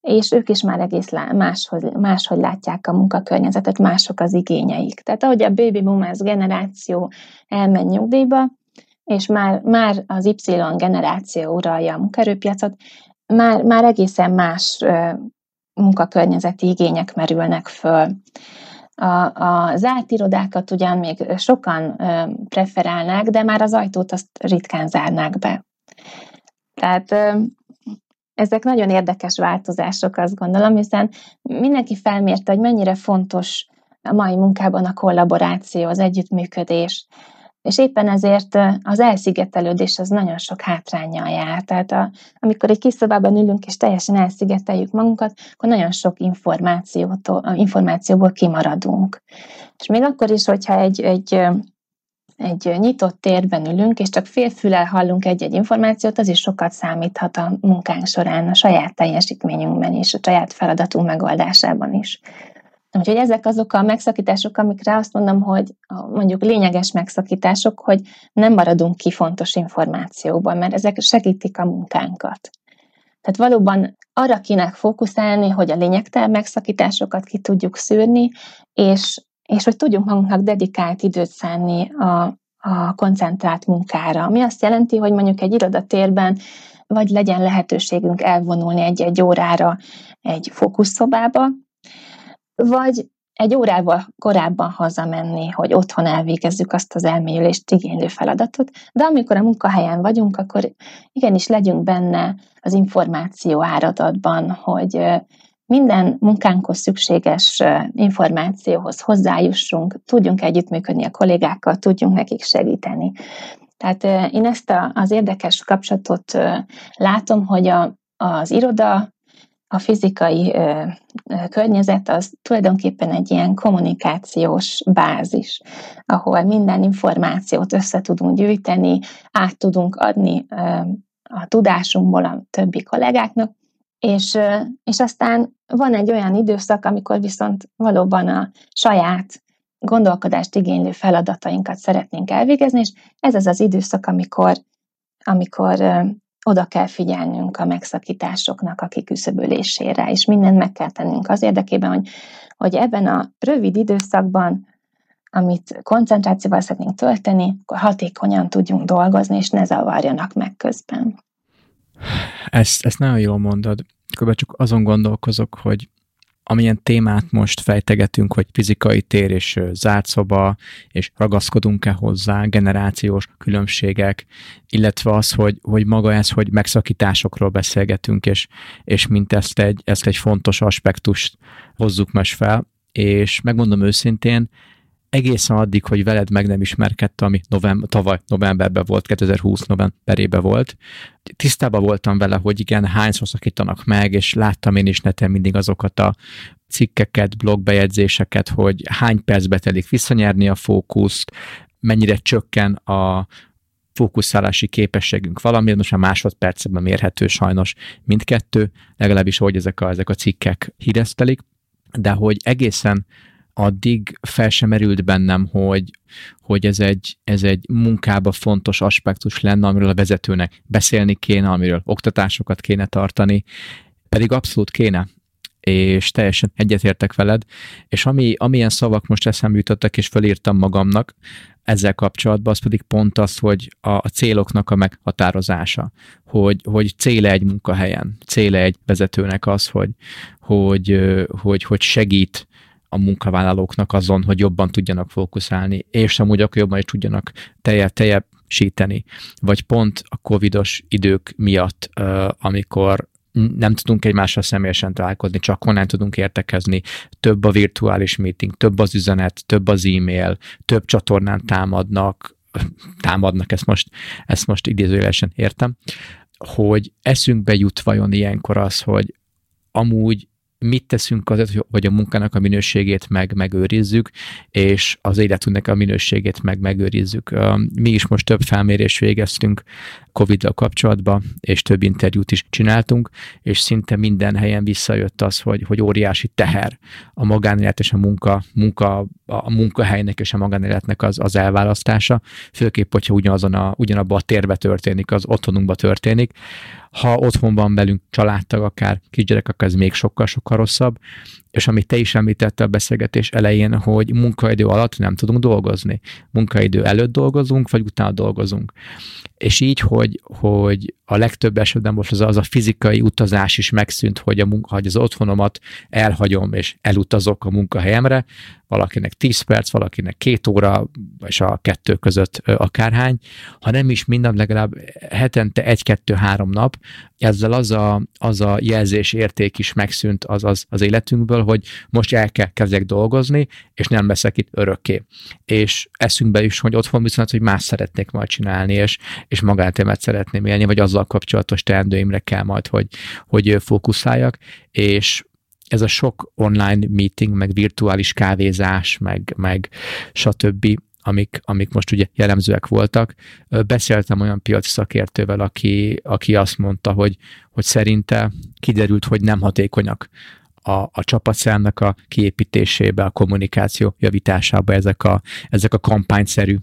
és ők is már egész máshogy, máshogy látják a munkakörnyezetet, mások az igényeik. Tehát ahogy a baby boomers generáció elmegy nyugdíjba, és már, már az Y generáció uralja a munkaerőpiacot, már, már egészen más munkakörnyezeti igények merülnek föl. A, a zárt irodákat ugyan még sokan preferálnák, de már az ajtót azt ritkán zárnák be. Tehát ezek nagyon érdekes változások, azt gondolom, hiszen mindenki felmérte, hogy mennyire fontos a mai munkában a kollaboráció, az együttműködés, és éppen ezért az elszigetelődés az nagyon sok hátrányjal jár. Tehát a, amikor egy kis szobában ülünk és teljesen elszigeteljük magunkat, akkor nagyon sok információtól, információból kimaradunk. És még akkor is, hogyha egy, egy egy nyitott térben ülünk, és csak félfülel hallunk egy-egy információt, az is sokat számíthat a munkánk során, a saját teljesítményünkben és a saját feladatunk megoldásában is. Úgyhogy ezek azok a megszakítások, amikre azt mondom, hogy mondjuk lényeges megszakítások, hogy nem maradunk ki fontos információból, mert ezek segítik a munkánkat. Tehát valóban arra kinek fókuszálni, hogy a lényegtelen megszakításokat ki tudjuk szűrni, és és hogy tudjunk magunknak dedikált időt szánni a, a koncentrált munkára. Ami azt jelenti, hogy mondjuk egy irodatérben vagy legyen lehetőségünk elvonulni egy-egy órára egy fókuszszobába, vagy egy órával korábban hazamenni, hogy otthon elvégezzük azt az elmélyülést igénylő feladatot, de amikor a munkahelyen vagyunk, akkor igenis legyünk benne az információ áradatban, hogy minden munkánkhoz szükséges információhoz hozzájussunk, tudjunk együttműködni a kollégákkal, tudjunk nekik segíteni. Tehát én ezt a, az érdekes kapcsolatot látom, hogy a, az iroda, a fizikai környezet az tulajdonképpen egy ilyen kommunikációs bázis, ahol minden információt össze tudunk gyűjteni, át tudunk adni a tudásunkból a többi kollégáknak, és, és aztán van egy olyan időszak, amikor viszont valóban a saját gondolkodást igénylő feladatainkat szeretnénk elvégezni, és ez az az időszak, amikor, amikor oda kell figyelnünk a megszakításoknak a kiküszöbölésére, és mindent meg kell tennünk az érdekében, hogy, hogy ebben a rövid időszakban, amit koncentrációval szeretnénk tölteni, akkor hatékonyan tudjunk dolgozni, és ne zavarjanak meg közben. Ezt, ezt nagyon jól mondod. Akkor csak azon gondolkozok, hogy amilyen témát most fejtegetünk, hogy fizikai tér és zárt szoba, és ragaszkodunk-e hozzá, generációs különbségek, illetve az, hogy, hogy maga ez, hogy megszakításokról beszélgetünk, és, és mint ezt egy, ezt egy fontos aspektust hozzuk most fel, és megmondom őszintén, egészen addig, hogy veled meg nem ismerkedtem, ami november, tavaly novemberben volt, 2020 novemberében volt, tisztában voltam vele, hogy igen, hányszor szakítanak meg, és láttam én is neten mindig azokat a cikkeket, blogbejegyzéseket, hogy hány percbe telik visszanyerni a fókuszt, mennyire csökken a fókuszálási képességünk valami, most már másodpercben mérhető sajnos mindkettő, legalábbis hogy ezek a, ezek a cikkek híresztelik, de hogy egészen addig fel sem merült bennem, hogy, hogy ez, egy, ez egy munkába fontos aspektus lenne, amiről a vezetőnek beszélni kéne, amiről oktatásokat kéne tartani, pedig abszolút kéne. És teljesen egyetértek veled, és ami, amilyen szavak most eszembe jutottak, és felírtam magamnak ezzel kapcsolatban, az pedig pont az, hogy a, a céloknak a meghatározása, hogy, hogy céle egy munkahelyen, céle egy vezetőnek az, hogy, hogy, hogy, hogy segít a munkavállalóknak azon, hogy jobban tudjanak fókuszálni, és amúgy akkor jobban is tudjanak telje, teljesíteni. Vagy pont a covidos idők miatt, amikor nem tudunk egymással személyesen találkozni, csak honnan tudunk értekezni. Több a virtuális meeting, több az üzenet, több az e-mail, több csatornán támadnak, támadnak, ezt most, ezt most idézőjelesen értem, hogy eszünkbe jut vajon ilyenkor az, hogy amúgy mit teszünk azért, hogy a munkának a minőségét meg megőrizzük, és az életünknek a minőségét meg megőrizzük. Mi is most több felmérés végeztünk Covid-dal kapcsolatban, és több interjút is csináltunk, és szinte minden helyen visszajött az, hogy, hogy óriási teher a magánélet és a munka, munka a munkahelynek és a magánéletnek az, az elválasztása, főképp, hogyha ugyanazon a, ugyanabban a térbe történik, az otthonunkba történik, ha otthon van velünk családtag, akár kisgyerek, akkor ez még sokkal-sokkal rosszabb, és amit te is említettél a beszélgetés elején, hogy munkaidő alatt nem tudunk dolgozni. Munkaidő előtt dolgozunk, vagy utána dolgozunk. És így, hogy, hogy a legtöbb esetben most az, az a fizikai utazás is megszűnt, hogy, a munka, hogy az otthonomat elhagyom, és elutazok a munkahelyemre, valakinek 10 perc, valakinek két óra, és a kettő között akárhány, ha nem is minden, legalább hetente egy-kettő-három nap, ezzel az a, az a jelzés érték is megszűnt az, az, az életünkből, hogy most el kell kezdek dolgozni, és nem leszek itt örökké. És eszünkbe is, hogy otthon viszont, hogy más szeretnék majd csinálni, és, és magánéletet szeretném élni, vagy azzal kapcsolatos teendőimre kell majd, hogy, hogy fókuszáljak, és ez a sok online meeting, meg virtuális kávézás, meg, meg stb., amik, amik most ugye jellemzőek voltak. Beszéltem olyan piaci szakértővel, aki, aki azt mondta, hogy, hogy szerinte kiderült, hogy nem hatékonyak a, a csapatszámnak a kiépítésébe, a kommunikáció javításába ezek a, ezek a kampányszerű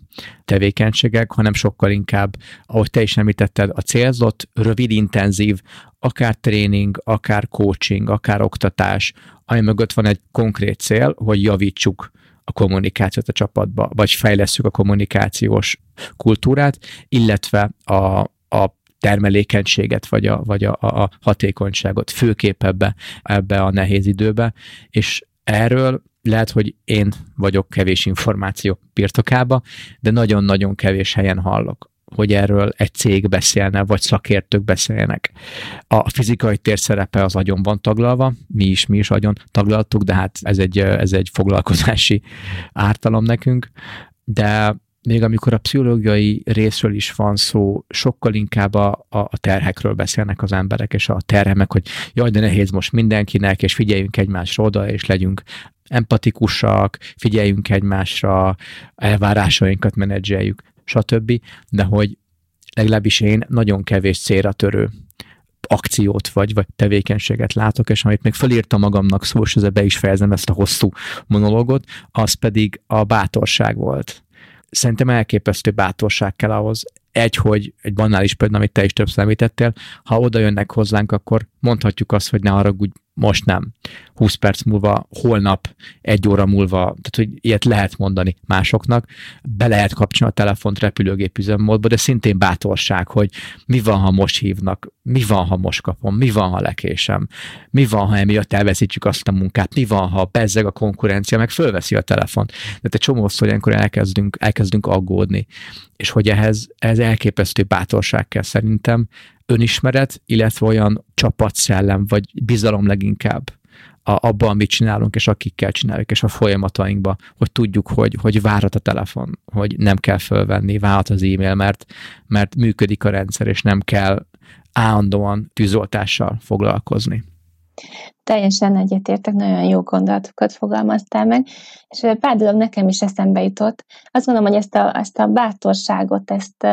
tevékenységek, hanem sokkal inkább, ahogy te is említetted, a célzott, rövid, intenzív, akár tréning, akár coaching, akár oktatás, ami mögött van egy konkrét cél, hogy javítsuk a kommunikációt a csapatba, vagy fejlesztjük a kommunikációs kultúrát, illetve a, a termelékenységet, vagy a, vagy a, a hatékonyságot, főképp ebbe, ebbe a nehéz időbe, és erről lehet, hogy én vagyok kevés információ birtokába, de nagyon-nagyon kevés helyen hallok. Hogy erről egy cég beszélne, vagy szakértők beszélnek. A fizikai tér szerepe az agyon van taglalva, mi is, mi is agyon taglaltuk, de hát ez egy, ez egy foglalkozási ártalom nekünk, de még amikor a pszichológiai részről is van szó, sokkal inkább a, a terhekről beszélnek az emberek, és a terhemek, hogy jaj, de nehéz most mindenkinek, és figyeljünk egymásra oda, és legyünk empatikusak, figyeljünk egymásra, elvárásainkat menedzseljük, stb. De hogy legalábbis én nagyon kevés célra törő akciót vagy, vagy tevékenységet látok, és amit még felírtam magamnak szó, ezzel be is fejezem ezt a hosszú monológot, az pedig a bátorság volt szerintem elképesztő bátorság kell ahhoz. Egy, hogy egy banális példa, amit te is többször említettél, ha oda jönnek hozzánk, akkor mondhatjuk azt, hogy ne haragudj, most nem. 20 perc múlva, holnap, egy óra múlva, tehát hogy ilyet lehet mondani másoknak, be lehet kapcsolni a telefont repülőgép üzemmódba, de szintén bátorság, hogy mi van, ha most hívnak, mi van, ha most kapom, mi van, ha lekésem, mi van, ha emiatt elveszítjük azt a munkát, mi van, ha bezzeg a konkurencia, meg fölveszi a telefont. De egy csomó hogy ilyenkor elkezdünk, elkezdünk aggódni. És hogy ehhez, ehhez elképesztő bátorság kell szerintem, önismeret, illetve olyan csapatszellem, vagy bizalom leginkább a, abban, amit csinálunk, és akikkel csináljuk, és a folyamatainkba, hogy tudjuk, hogy, hogy várhat a telefon, hogy nem kell fölvenni, várhat az e-mail, mert, mert működik a rendszer, és nem kell állandóan tűzoltással foglalkozni. Teljesen egyetértek, nagyon jó gondolatokat fogalmaztál meg, és pár dolog nekem is eszembe jutott. Azt gondolom, hogy ezt a, ezt a bátorságot, ezt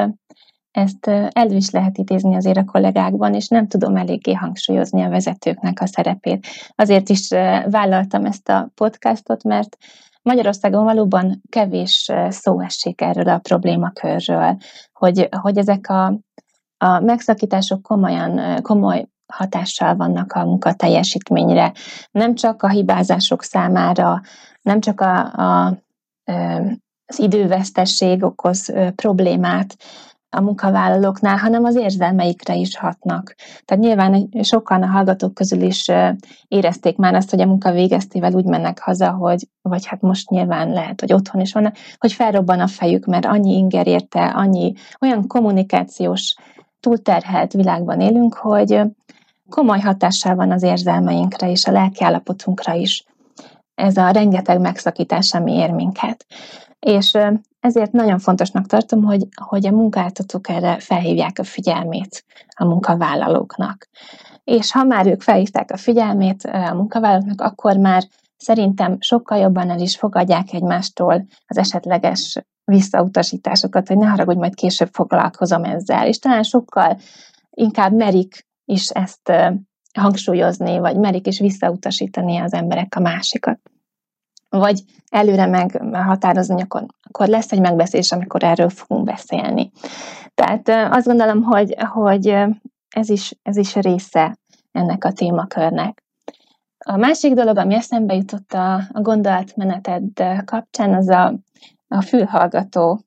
ezt elő is lehet idézni azért a kollégákban, és nem tudom eléggé hangsúlyozni a vezetőknek a szerepét. Azért is vállaltam ezt a podcastot, mert Magyarországon valóban kevés szó esik erről a problémakörről, hogy, hogy ezek a, a megszakítások komolyan, komoly hatással vannak a munkateljesítményre, nem csak a hibázások számára, nem csak a, a, az idővesztesség okoz problémát, a munkavállalóknál, hanem az érzelmeikre is hatnak. Tehát nyilván sokan a hallgatók közül is érezték már azt, hogy a munka végeztével úgy mennek haza, hogy, vagy hát most nyilván lehet, hogy otthon is vannak, hogy felrobban a fejük, mert annyi inger érte, annyi olyan kommunikációs túlterhelt világban élünk, hogy komoly hatással van az érzelmeinkre és a lelkiállapotunkra is. Ez a rengeteg megszakítás, ami ér minket. És ezért nagyon fontosnak tartom, hogy, hogy a munkáltatók erre felhívják a figyelmét a munkavállalóknak. És ha már ők felhívták a figyelmét a munkavállalóknak, akkor már szerintem sokkal jobban el is fogadják egymástól az esetleges visszautasításokat, hogy ne haragudj, majd később foglalkozom ezzel. És talán sokkal inkább merik is ezt hangsúlyozni, vagy merik is visszautasítani az emberek a másikat vagy előre meghatározni, akkor, akkor lesz egy megbeszélés, amikor erről fogunk beszélni. Tehát azt gondolom, hogy, hogy ez, is, ez is része ennek a témakörnek. A másik dolog, ami eszembe jutott a, a gondolatmeneted kapcsán, az a, a fülhallgató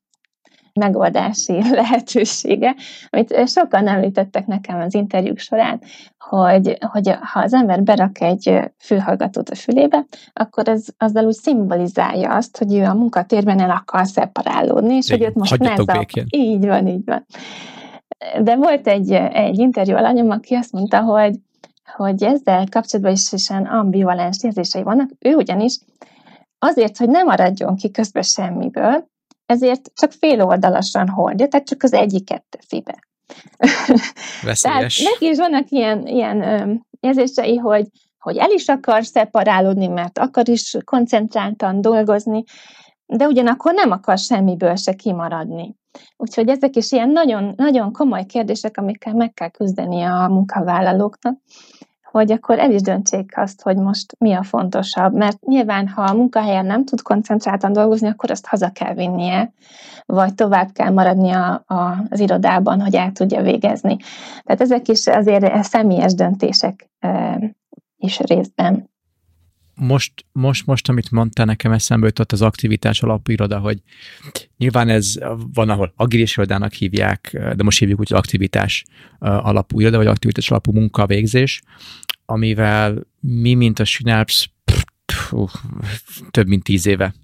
megoldási lehetősége, amit sokan említettek nekem az interjúk során, hogy, hogy ha az ember berak egy fülhallgatót a fülébe, akkor ez azzal úgy szimbolizálja azt, hogy ő a munkatérben el akar szeparálódni, és Igen, hogy ott most ne a... Így van, így van. De volt egy, egy interjú alanyom, aki azt mondta, hogy, hogy ezzel kapcsolatban is ilyen ambivalens érzései vannak. Ő ugyanis azért, hogy nem maradjon ki közben semmiből, ezért csak fél oldalasan hordja, tehát csak az egyiket teszi be. Veszélyes. tehát neki is vannak ilyen, ilyen érzései, hogy, hogy el is akar szeparálódni, mert akar is koncentráltan dolgozni, de ugyanakkor nem akar semmiből se kimaradni. Úgyhogy ezek is ilyen nagyon, nagyon komoly kérdések, amikkel meg kell küzdeni a munkavállalóknak, hogy akkor el is döntsék azt, hogy most mi a fontosabb. Mert nyilván, ha a munkahelyen nem tud koncentráltan dolgozni, akkor azt haza kell vinnie, vagy tovább kell maradnia az irodában, hogy el tudja végezni. Tehát ezek is azért személyes döntések e, is részben. Most, most, most, amit mondtál, nekem eszembe jutott az aktivitás alapú iroda, hogy nyilván ez van, ahol agilis irodának hívják, de most hívjuk úgy, aktivitás alapú iroda, vagy aktivitás alapú munkavégzés, amivel mi, mint a Synapse, több mint tíz éve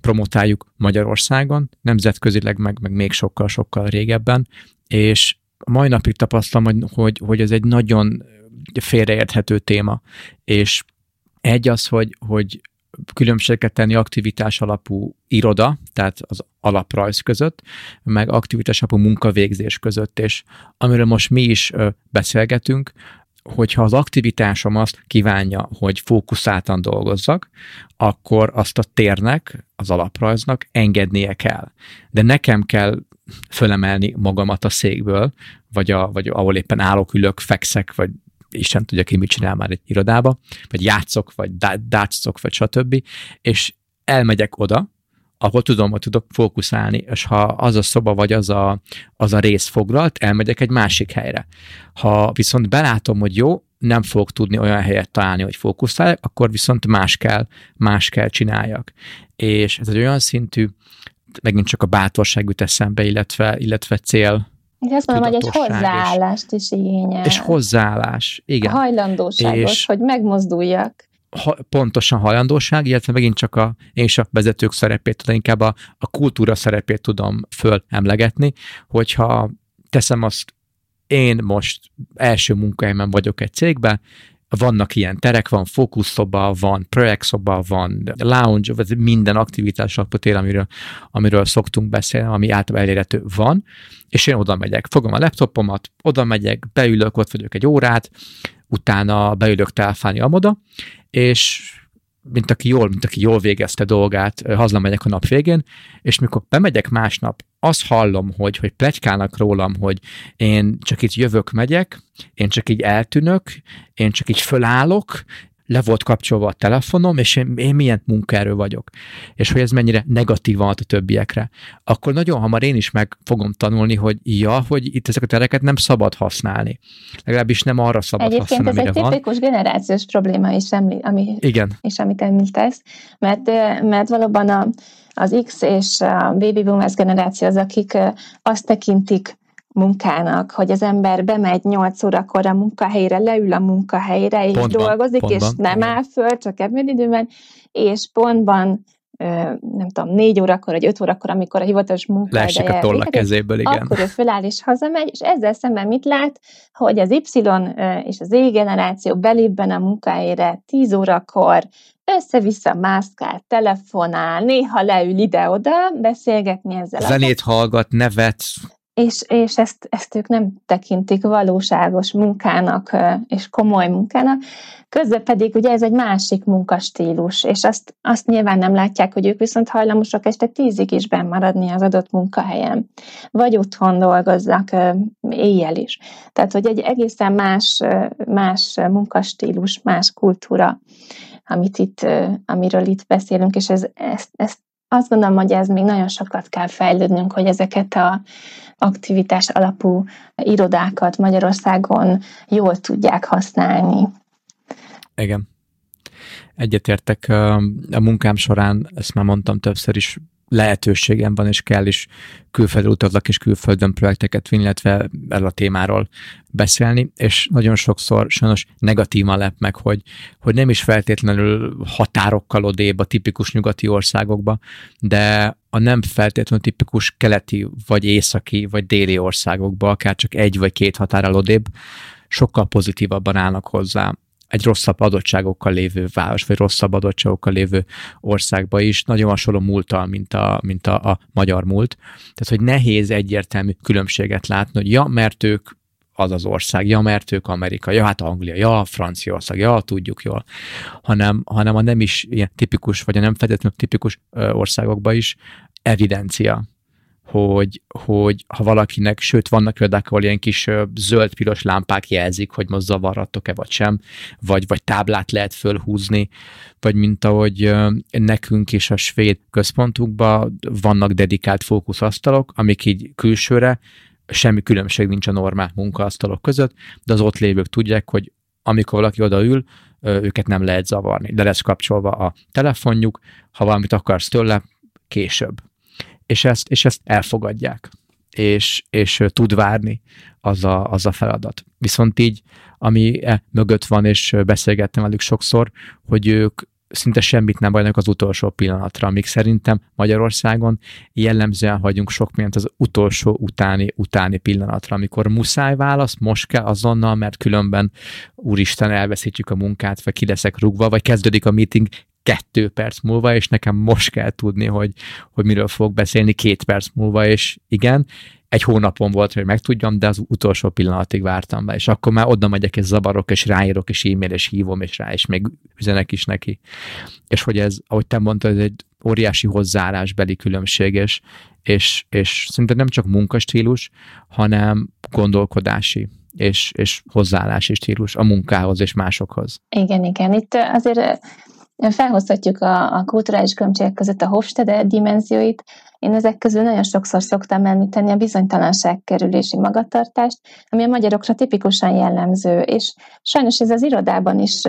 promotáljuk Magyarországon, nemzetközileg, meg, meg még sokkal-sokkal régebben, és mai napig tapasztalom, hogy, hogy, hogy ez egy nagyon félreérthető téma, és egy az, hogy, hogy különbséget tenni aktivitás alapú iroda, tehát az alaprajz között, meg aktivitás alapú munkavégzés között, és amiről most mi is beszélgetünk, hogyha az aktivitásom azt kívánja, hogy fókuszáltan dolgozzak, akkor azt a térnek, az alaprajznak engednie kell. De nekem kell fölemelni magamat a székből, vagy, a, vagy ahol éppen állok, ülök, fekszek, vagy Isten tudja ki, mit csinál már egy irodába, vagy játszok, vagy dátszok, vagy stb. És elmegyek oda, ahol tudom, hogy tudok fókuszálni, és ha az a szoba vagy az a, az a rész foglalt, elmegyek egy másik helyre. Ha viszont belátom, hogy jó, nem fogok tudni olyan helyet találni, hogy fókuszáljak, akkor viszont más kell, más kell csináljak. És ez egy olyan szintű, megint csak a bátorság jut eszembe, illetve, illetve cél, én azt mondom, hogy egy hozzáállást is igényel. És hozzáállás, igen. A hajlandóságos, és hogy megmozduljak. Ha, pontosan hajlandóság, illetve megint csak a, én is a vezetők szerepét, tudom, inkább a, a kultúra szerepét tudom fölemlegetni, hogyha teszem azt, én most első munkahelyemen vagyok egy cégben, vannak ilyen terek, van fókuszszoba, van projektszoba, van lounge, vagy minden aktivitás alapot amiről, amiről szoktunk beszélni, ami általában elérhető van, és én oda megyek, fogom a laptopomat, oda megyek, beülök, ott vagyok egy órát, utána beülök telefáni amoda, és mint aki jól, mint aki jól végezte dolgát, hazamegyek a nap végén, és mikor bemegyek másnap, azt hallom, hogy, hogy plegykálnak rólam, hogy én csak itt jövök, megyek, én csak így eltűnök, én csak így fölállok, le volt kapcsolva a telefonom, és én, én milyen munkaerő vagyok, és hogy ez mennyire negatív a többiekre, akkor nagyon hamar én is meg fogom tanulni, hogy ja, hogy itt ezeket a tereket nem szabad használni. Legalábbis nem arra szabad Egyébként használni, ez egy van. tipikus generációs probléma is, ami, Igen. és amit említesz, mert, mert valóban a, az X és a baby boomers generáció az, akik azt tekintik munkának, hogy az ember bemegy 8 órakor a munkahelyre, leül a munkahelyre, és pontban, dolgozik, pontban, és nem áll föl, csak ebédidőben, és pontban nem tudom, négy órakor, vagy öt órakor, amikor a hivatalos munkahelyre a tolla kezéből, igen. Akkor ő föláll és hazamegy, és ezzel szemben mit lát, hogy az Y és az Z generáció belébben a munkahelyre 10 órakor össze-vissza mászkál, telefonál, néha leül ide-oda, beszélgetni ezzel. Zenét a... hallgat, nevet és, és ezt, ezt ők nem tekintik valóságos munkának és komoly munkának. Közben pedig ugye ez egy másik munkastílus, és azt, azt nyilván nem látják, hogy ők viszont hajlamosak este tízig is maradni az adott munkahelyen, vagy otthon dolgoznak éjjel is. Tehát, hogy egy egészen más, más munkastílus, más kultúra, amit itt, amiről itt beszélünk, és ez, ezt, ezt azt gondolom, hogy ez még nagyon sokat kell fejlődnünk, hogy ezeket a aktivitás alapú irodákat Magyarországon jól tudják használni. Igen. Egyetértek a munkám során, ezt már mondtam többször is, lehetőségem van, és kell is külföldre utazlak és külföldön projekteket vinni, illetve erről a témáról beszélni, és nagyon sokszor sajnos negatívan lep meg, hogy, hogy nem is feltétlenül határokkal odébb a tipikus nyugati országokba, de a nem feltétlenül tipikus keleti, vagy északi, vagy déli országokba, akár csak egy vagy két határral odébb, sokkal pozitívabban állnak hozzá egy rosszabb adottságokkal lévő város, vagy rosszabb adottságokkal lévő országba is. Nagyon hasonló múltal, mint a, mint a, a magyar múlt. Tehát, hogy nehéz egyértelmű különbséget látni, hogy ja, mert ők az az ország, ja, mert ők Amerika, ja, hát Anglia, ja, Franciaország, ja, tudjuk jól, hanem, hanem a nem is ilyen tipikus, vagy a nem feltétlenül tipikus országokban is evidencia, hogy, hogy ha valakinek, sőt vannak példák, ahol ilyen kis zöld-piros lámpák jelzik, hogy most zavarhatok-e vagy sem, vagy, vagy táblát lehet fölhúzni, vagy mint ahogy nekünk is a svéd központunkban vannak dedikált fókuszasztalok, amik így külsőre semmi különbség nincs a normál munkaasztalok között, de az ott lévők tudják, hogy amikor valaki odaül, őket nem lehet zavarni. De lesz kapcsolva a telefonjuk, ha valamit akarsz tőle, később és ezt, és ezt elfogadják, és, és tud várni az a, az a feladat. Viszont így, ami e mögött van, és beszélgettem velük sokszor, hogy ők szinte semmit nem bajnak az utolsó pillanatra, amíg szerintem Magyarországon jellemzően hagyunk sok mindent az utolsó utáni, utáni pillanatra, amikor muszáj válasz, most kell azonnal, mert különben úristen elveszítjük a munkát, vagy ki leszek rugva, vagy kezdődik a meeting kettő perc múlva, és nekem most kell tudni, hogy, hogy miről fogok beszélni két perc múlva, és igen, egy hónapon volt, hogy megtudjam, de az utolsó pillanatig vártam be, és akkor már oda megyek, és zavarok, és ráírok, és e-mail, és hívom, és rá, és még üzenek is neki. És hogy ez, ahogy te mondtad, ez egy óriási hozzáállásbeli különbség, és, és, és szinte nem csak munkastílus, hanem gondolkodási és, és hozzáállási stílus a munkához és másokhoz. Igen, igen. Itt azért felhozhatjuk a, a kulturális különbségek között a Hofstede dimenzióit. Én ezek közül nagyon sokszor szoktam említeni a bizonytalanság kerülési magatartást, ami a magyarokra tipikusan jellemző, és sajnos ez az irodában is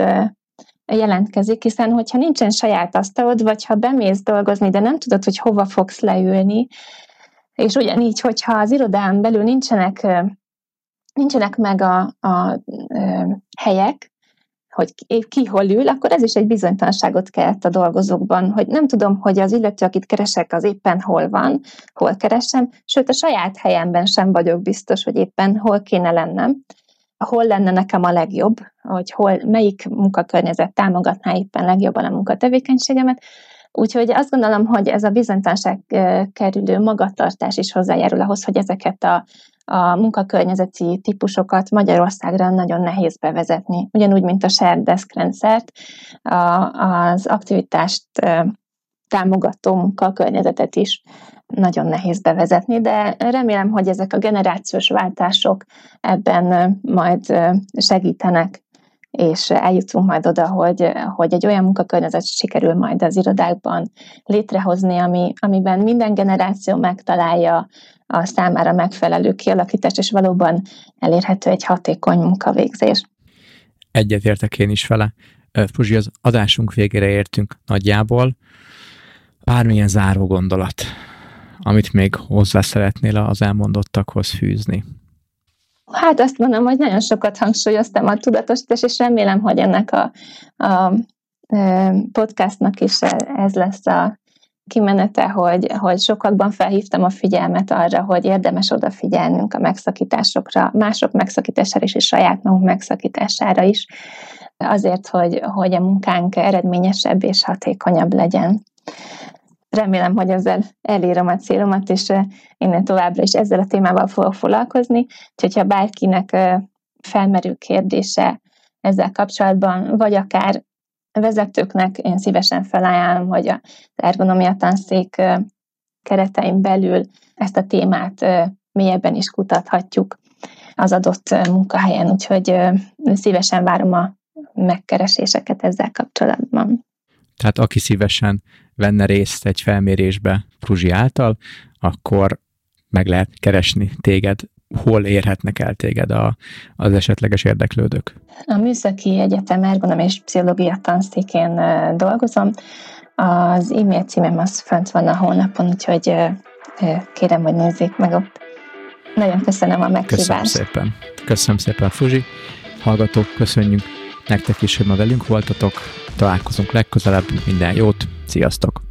jelentkezik, hiszen hogyha nincsen saját asztalod, vagy ha bemész dolgozni, de nem tudod, hogy hova fogsz leülni, és ugyanígy, hogyha az irodán belül nincsenek, nincsenek meg a, a, a helyek, hogy ki hol ül, akkor ez is egy bizonytalanságot kelt a dolgozókban, hogy nem tudom, hogy az illető, akit keresek, az éppen hol van, hol keresem, sőt a saját helyemben sem vagyok biztos, hogy éppen hol kéne lennem, hol lenne nekem a legjobb, hogy hol, melyik munkakörnyezet támogatná éppen legjobban a munkatevékenységemet, Úgyhogy azt gondolom, hogy ez a bizonytalanság kerülő magatartás is hozzájárul ahhoz, hogy ezeket a a munkakörnyezeti típusokat Magyarországra nagyon nehéz bevezetni. Ugyanúgy, mint a shared desk rendszert, az aktivitást támogató munkakörnyezetet is nagyon nehéz bevezetni, de remélem, hogy ezek a generációs váltások ebben majd segítenek, és eljutunk majd oda, hogy, hogy egy olyan munkakörnyezet sikerül majd az irodákban létrehozni, ami, amiben minden generáció megtalálja a számára megfelelő kialakítás, és valóban elérhető egy hatékony munkavégzés. Egyetértek én is vele. Puzsi, az adásunk végére értünk nagyjából. Bármilyen záró gondolat, amit még hozzá szeretnél az elmondottakhoz fűzni? Hát azt mondom, hogy nagyon sokat hangsúlyoztam a tudatosítás, és remélem, hogy ennek a, a podcastnak is ez lesz a kimenete, hogy, hogy sokakban felhívtam a figyelmet arra, hogy érdemes odafigyelnünk a megszakításokra, mások megszakítására is, és saját magunk megszakítására is, azért, hogy, hogy a munkánk eredményesebb és hatékonyabb legyen. Remélem, hogy ezzel elérem a célomat, és innen továbbra is ezzel a témával fogok foglalkozni. Úgyhogy, ha bárkinek felmerül kérdése ezzel kapcsolatban, vagy akár vezetőknek én szívesen felajánlom, hogy az ergonomia tanszék keretein belül ezt a témát mélyebben is kutathatjuk az adott munkahelyen, úgyhogy szívesen várom a megkereséseket ezzel kapcsolatban. Tehát aki szívesen venne részt egy felmérésbe Pruzsi által, akkor meg lehet keresni téged hol érhetnek el téged a, az esetleges érdeklődők? A Műszaki Egyetem Ergonom és Pszichológia tanszékén dolgozom. Az e-mail címem az fönt van a honlapon, úgyhogy kérem, hogy nézzék meg ott. Nagyon köszönöm a meghívást. Köszönöm szépen. Köszönöm szépen, Fuzsi. Hallgatók, köszönjük nektek is, hogy ma velünk voltatok. Találkozunk legközelebb. Minden jót. Sziasztok!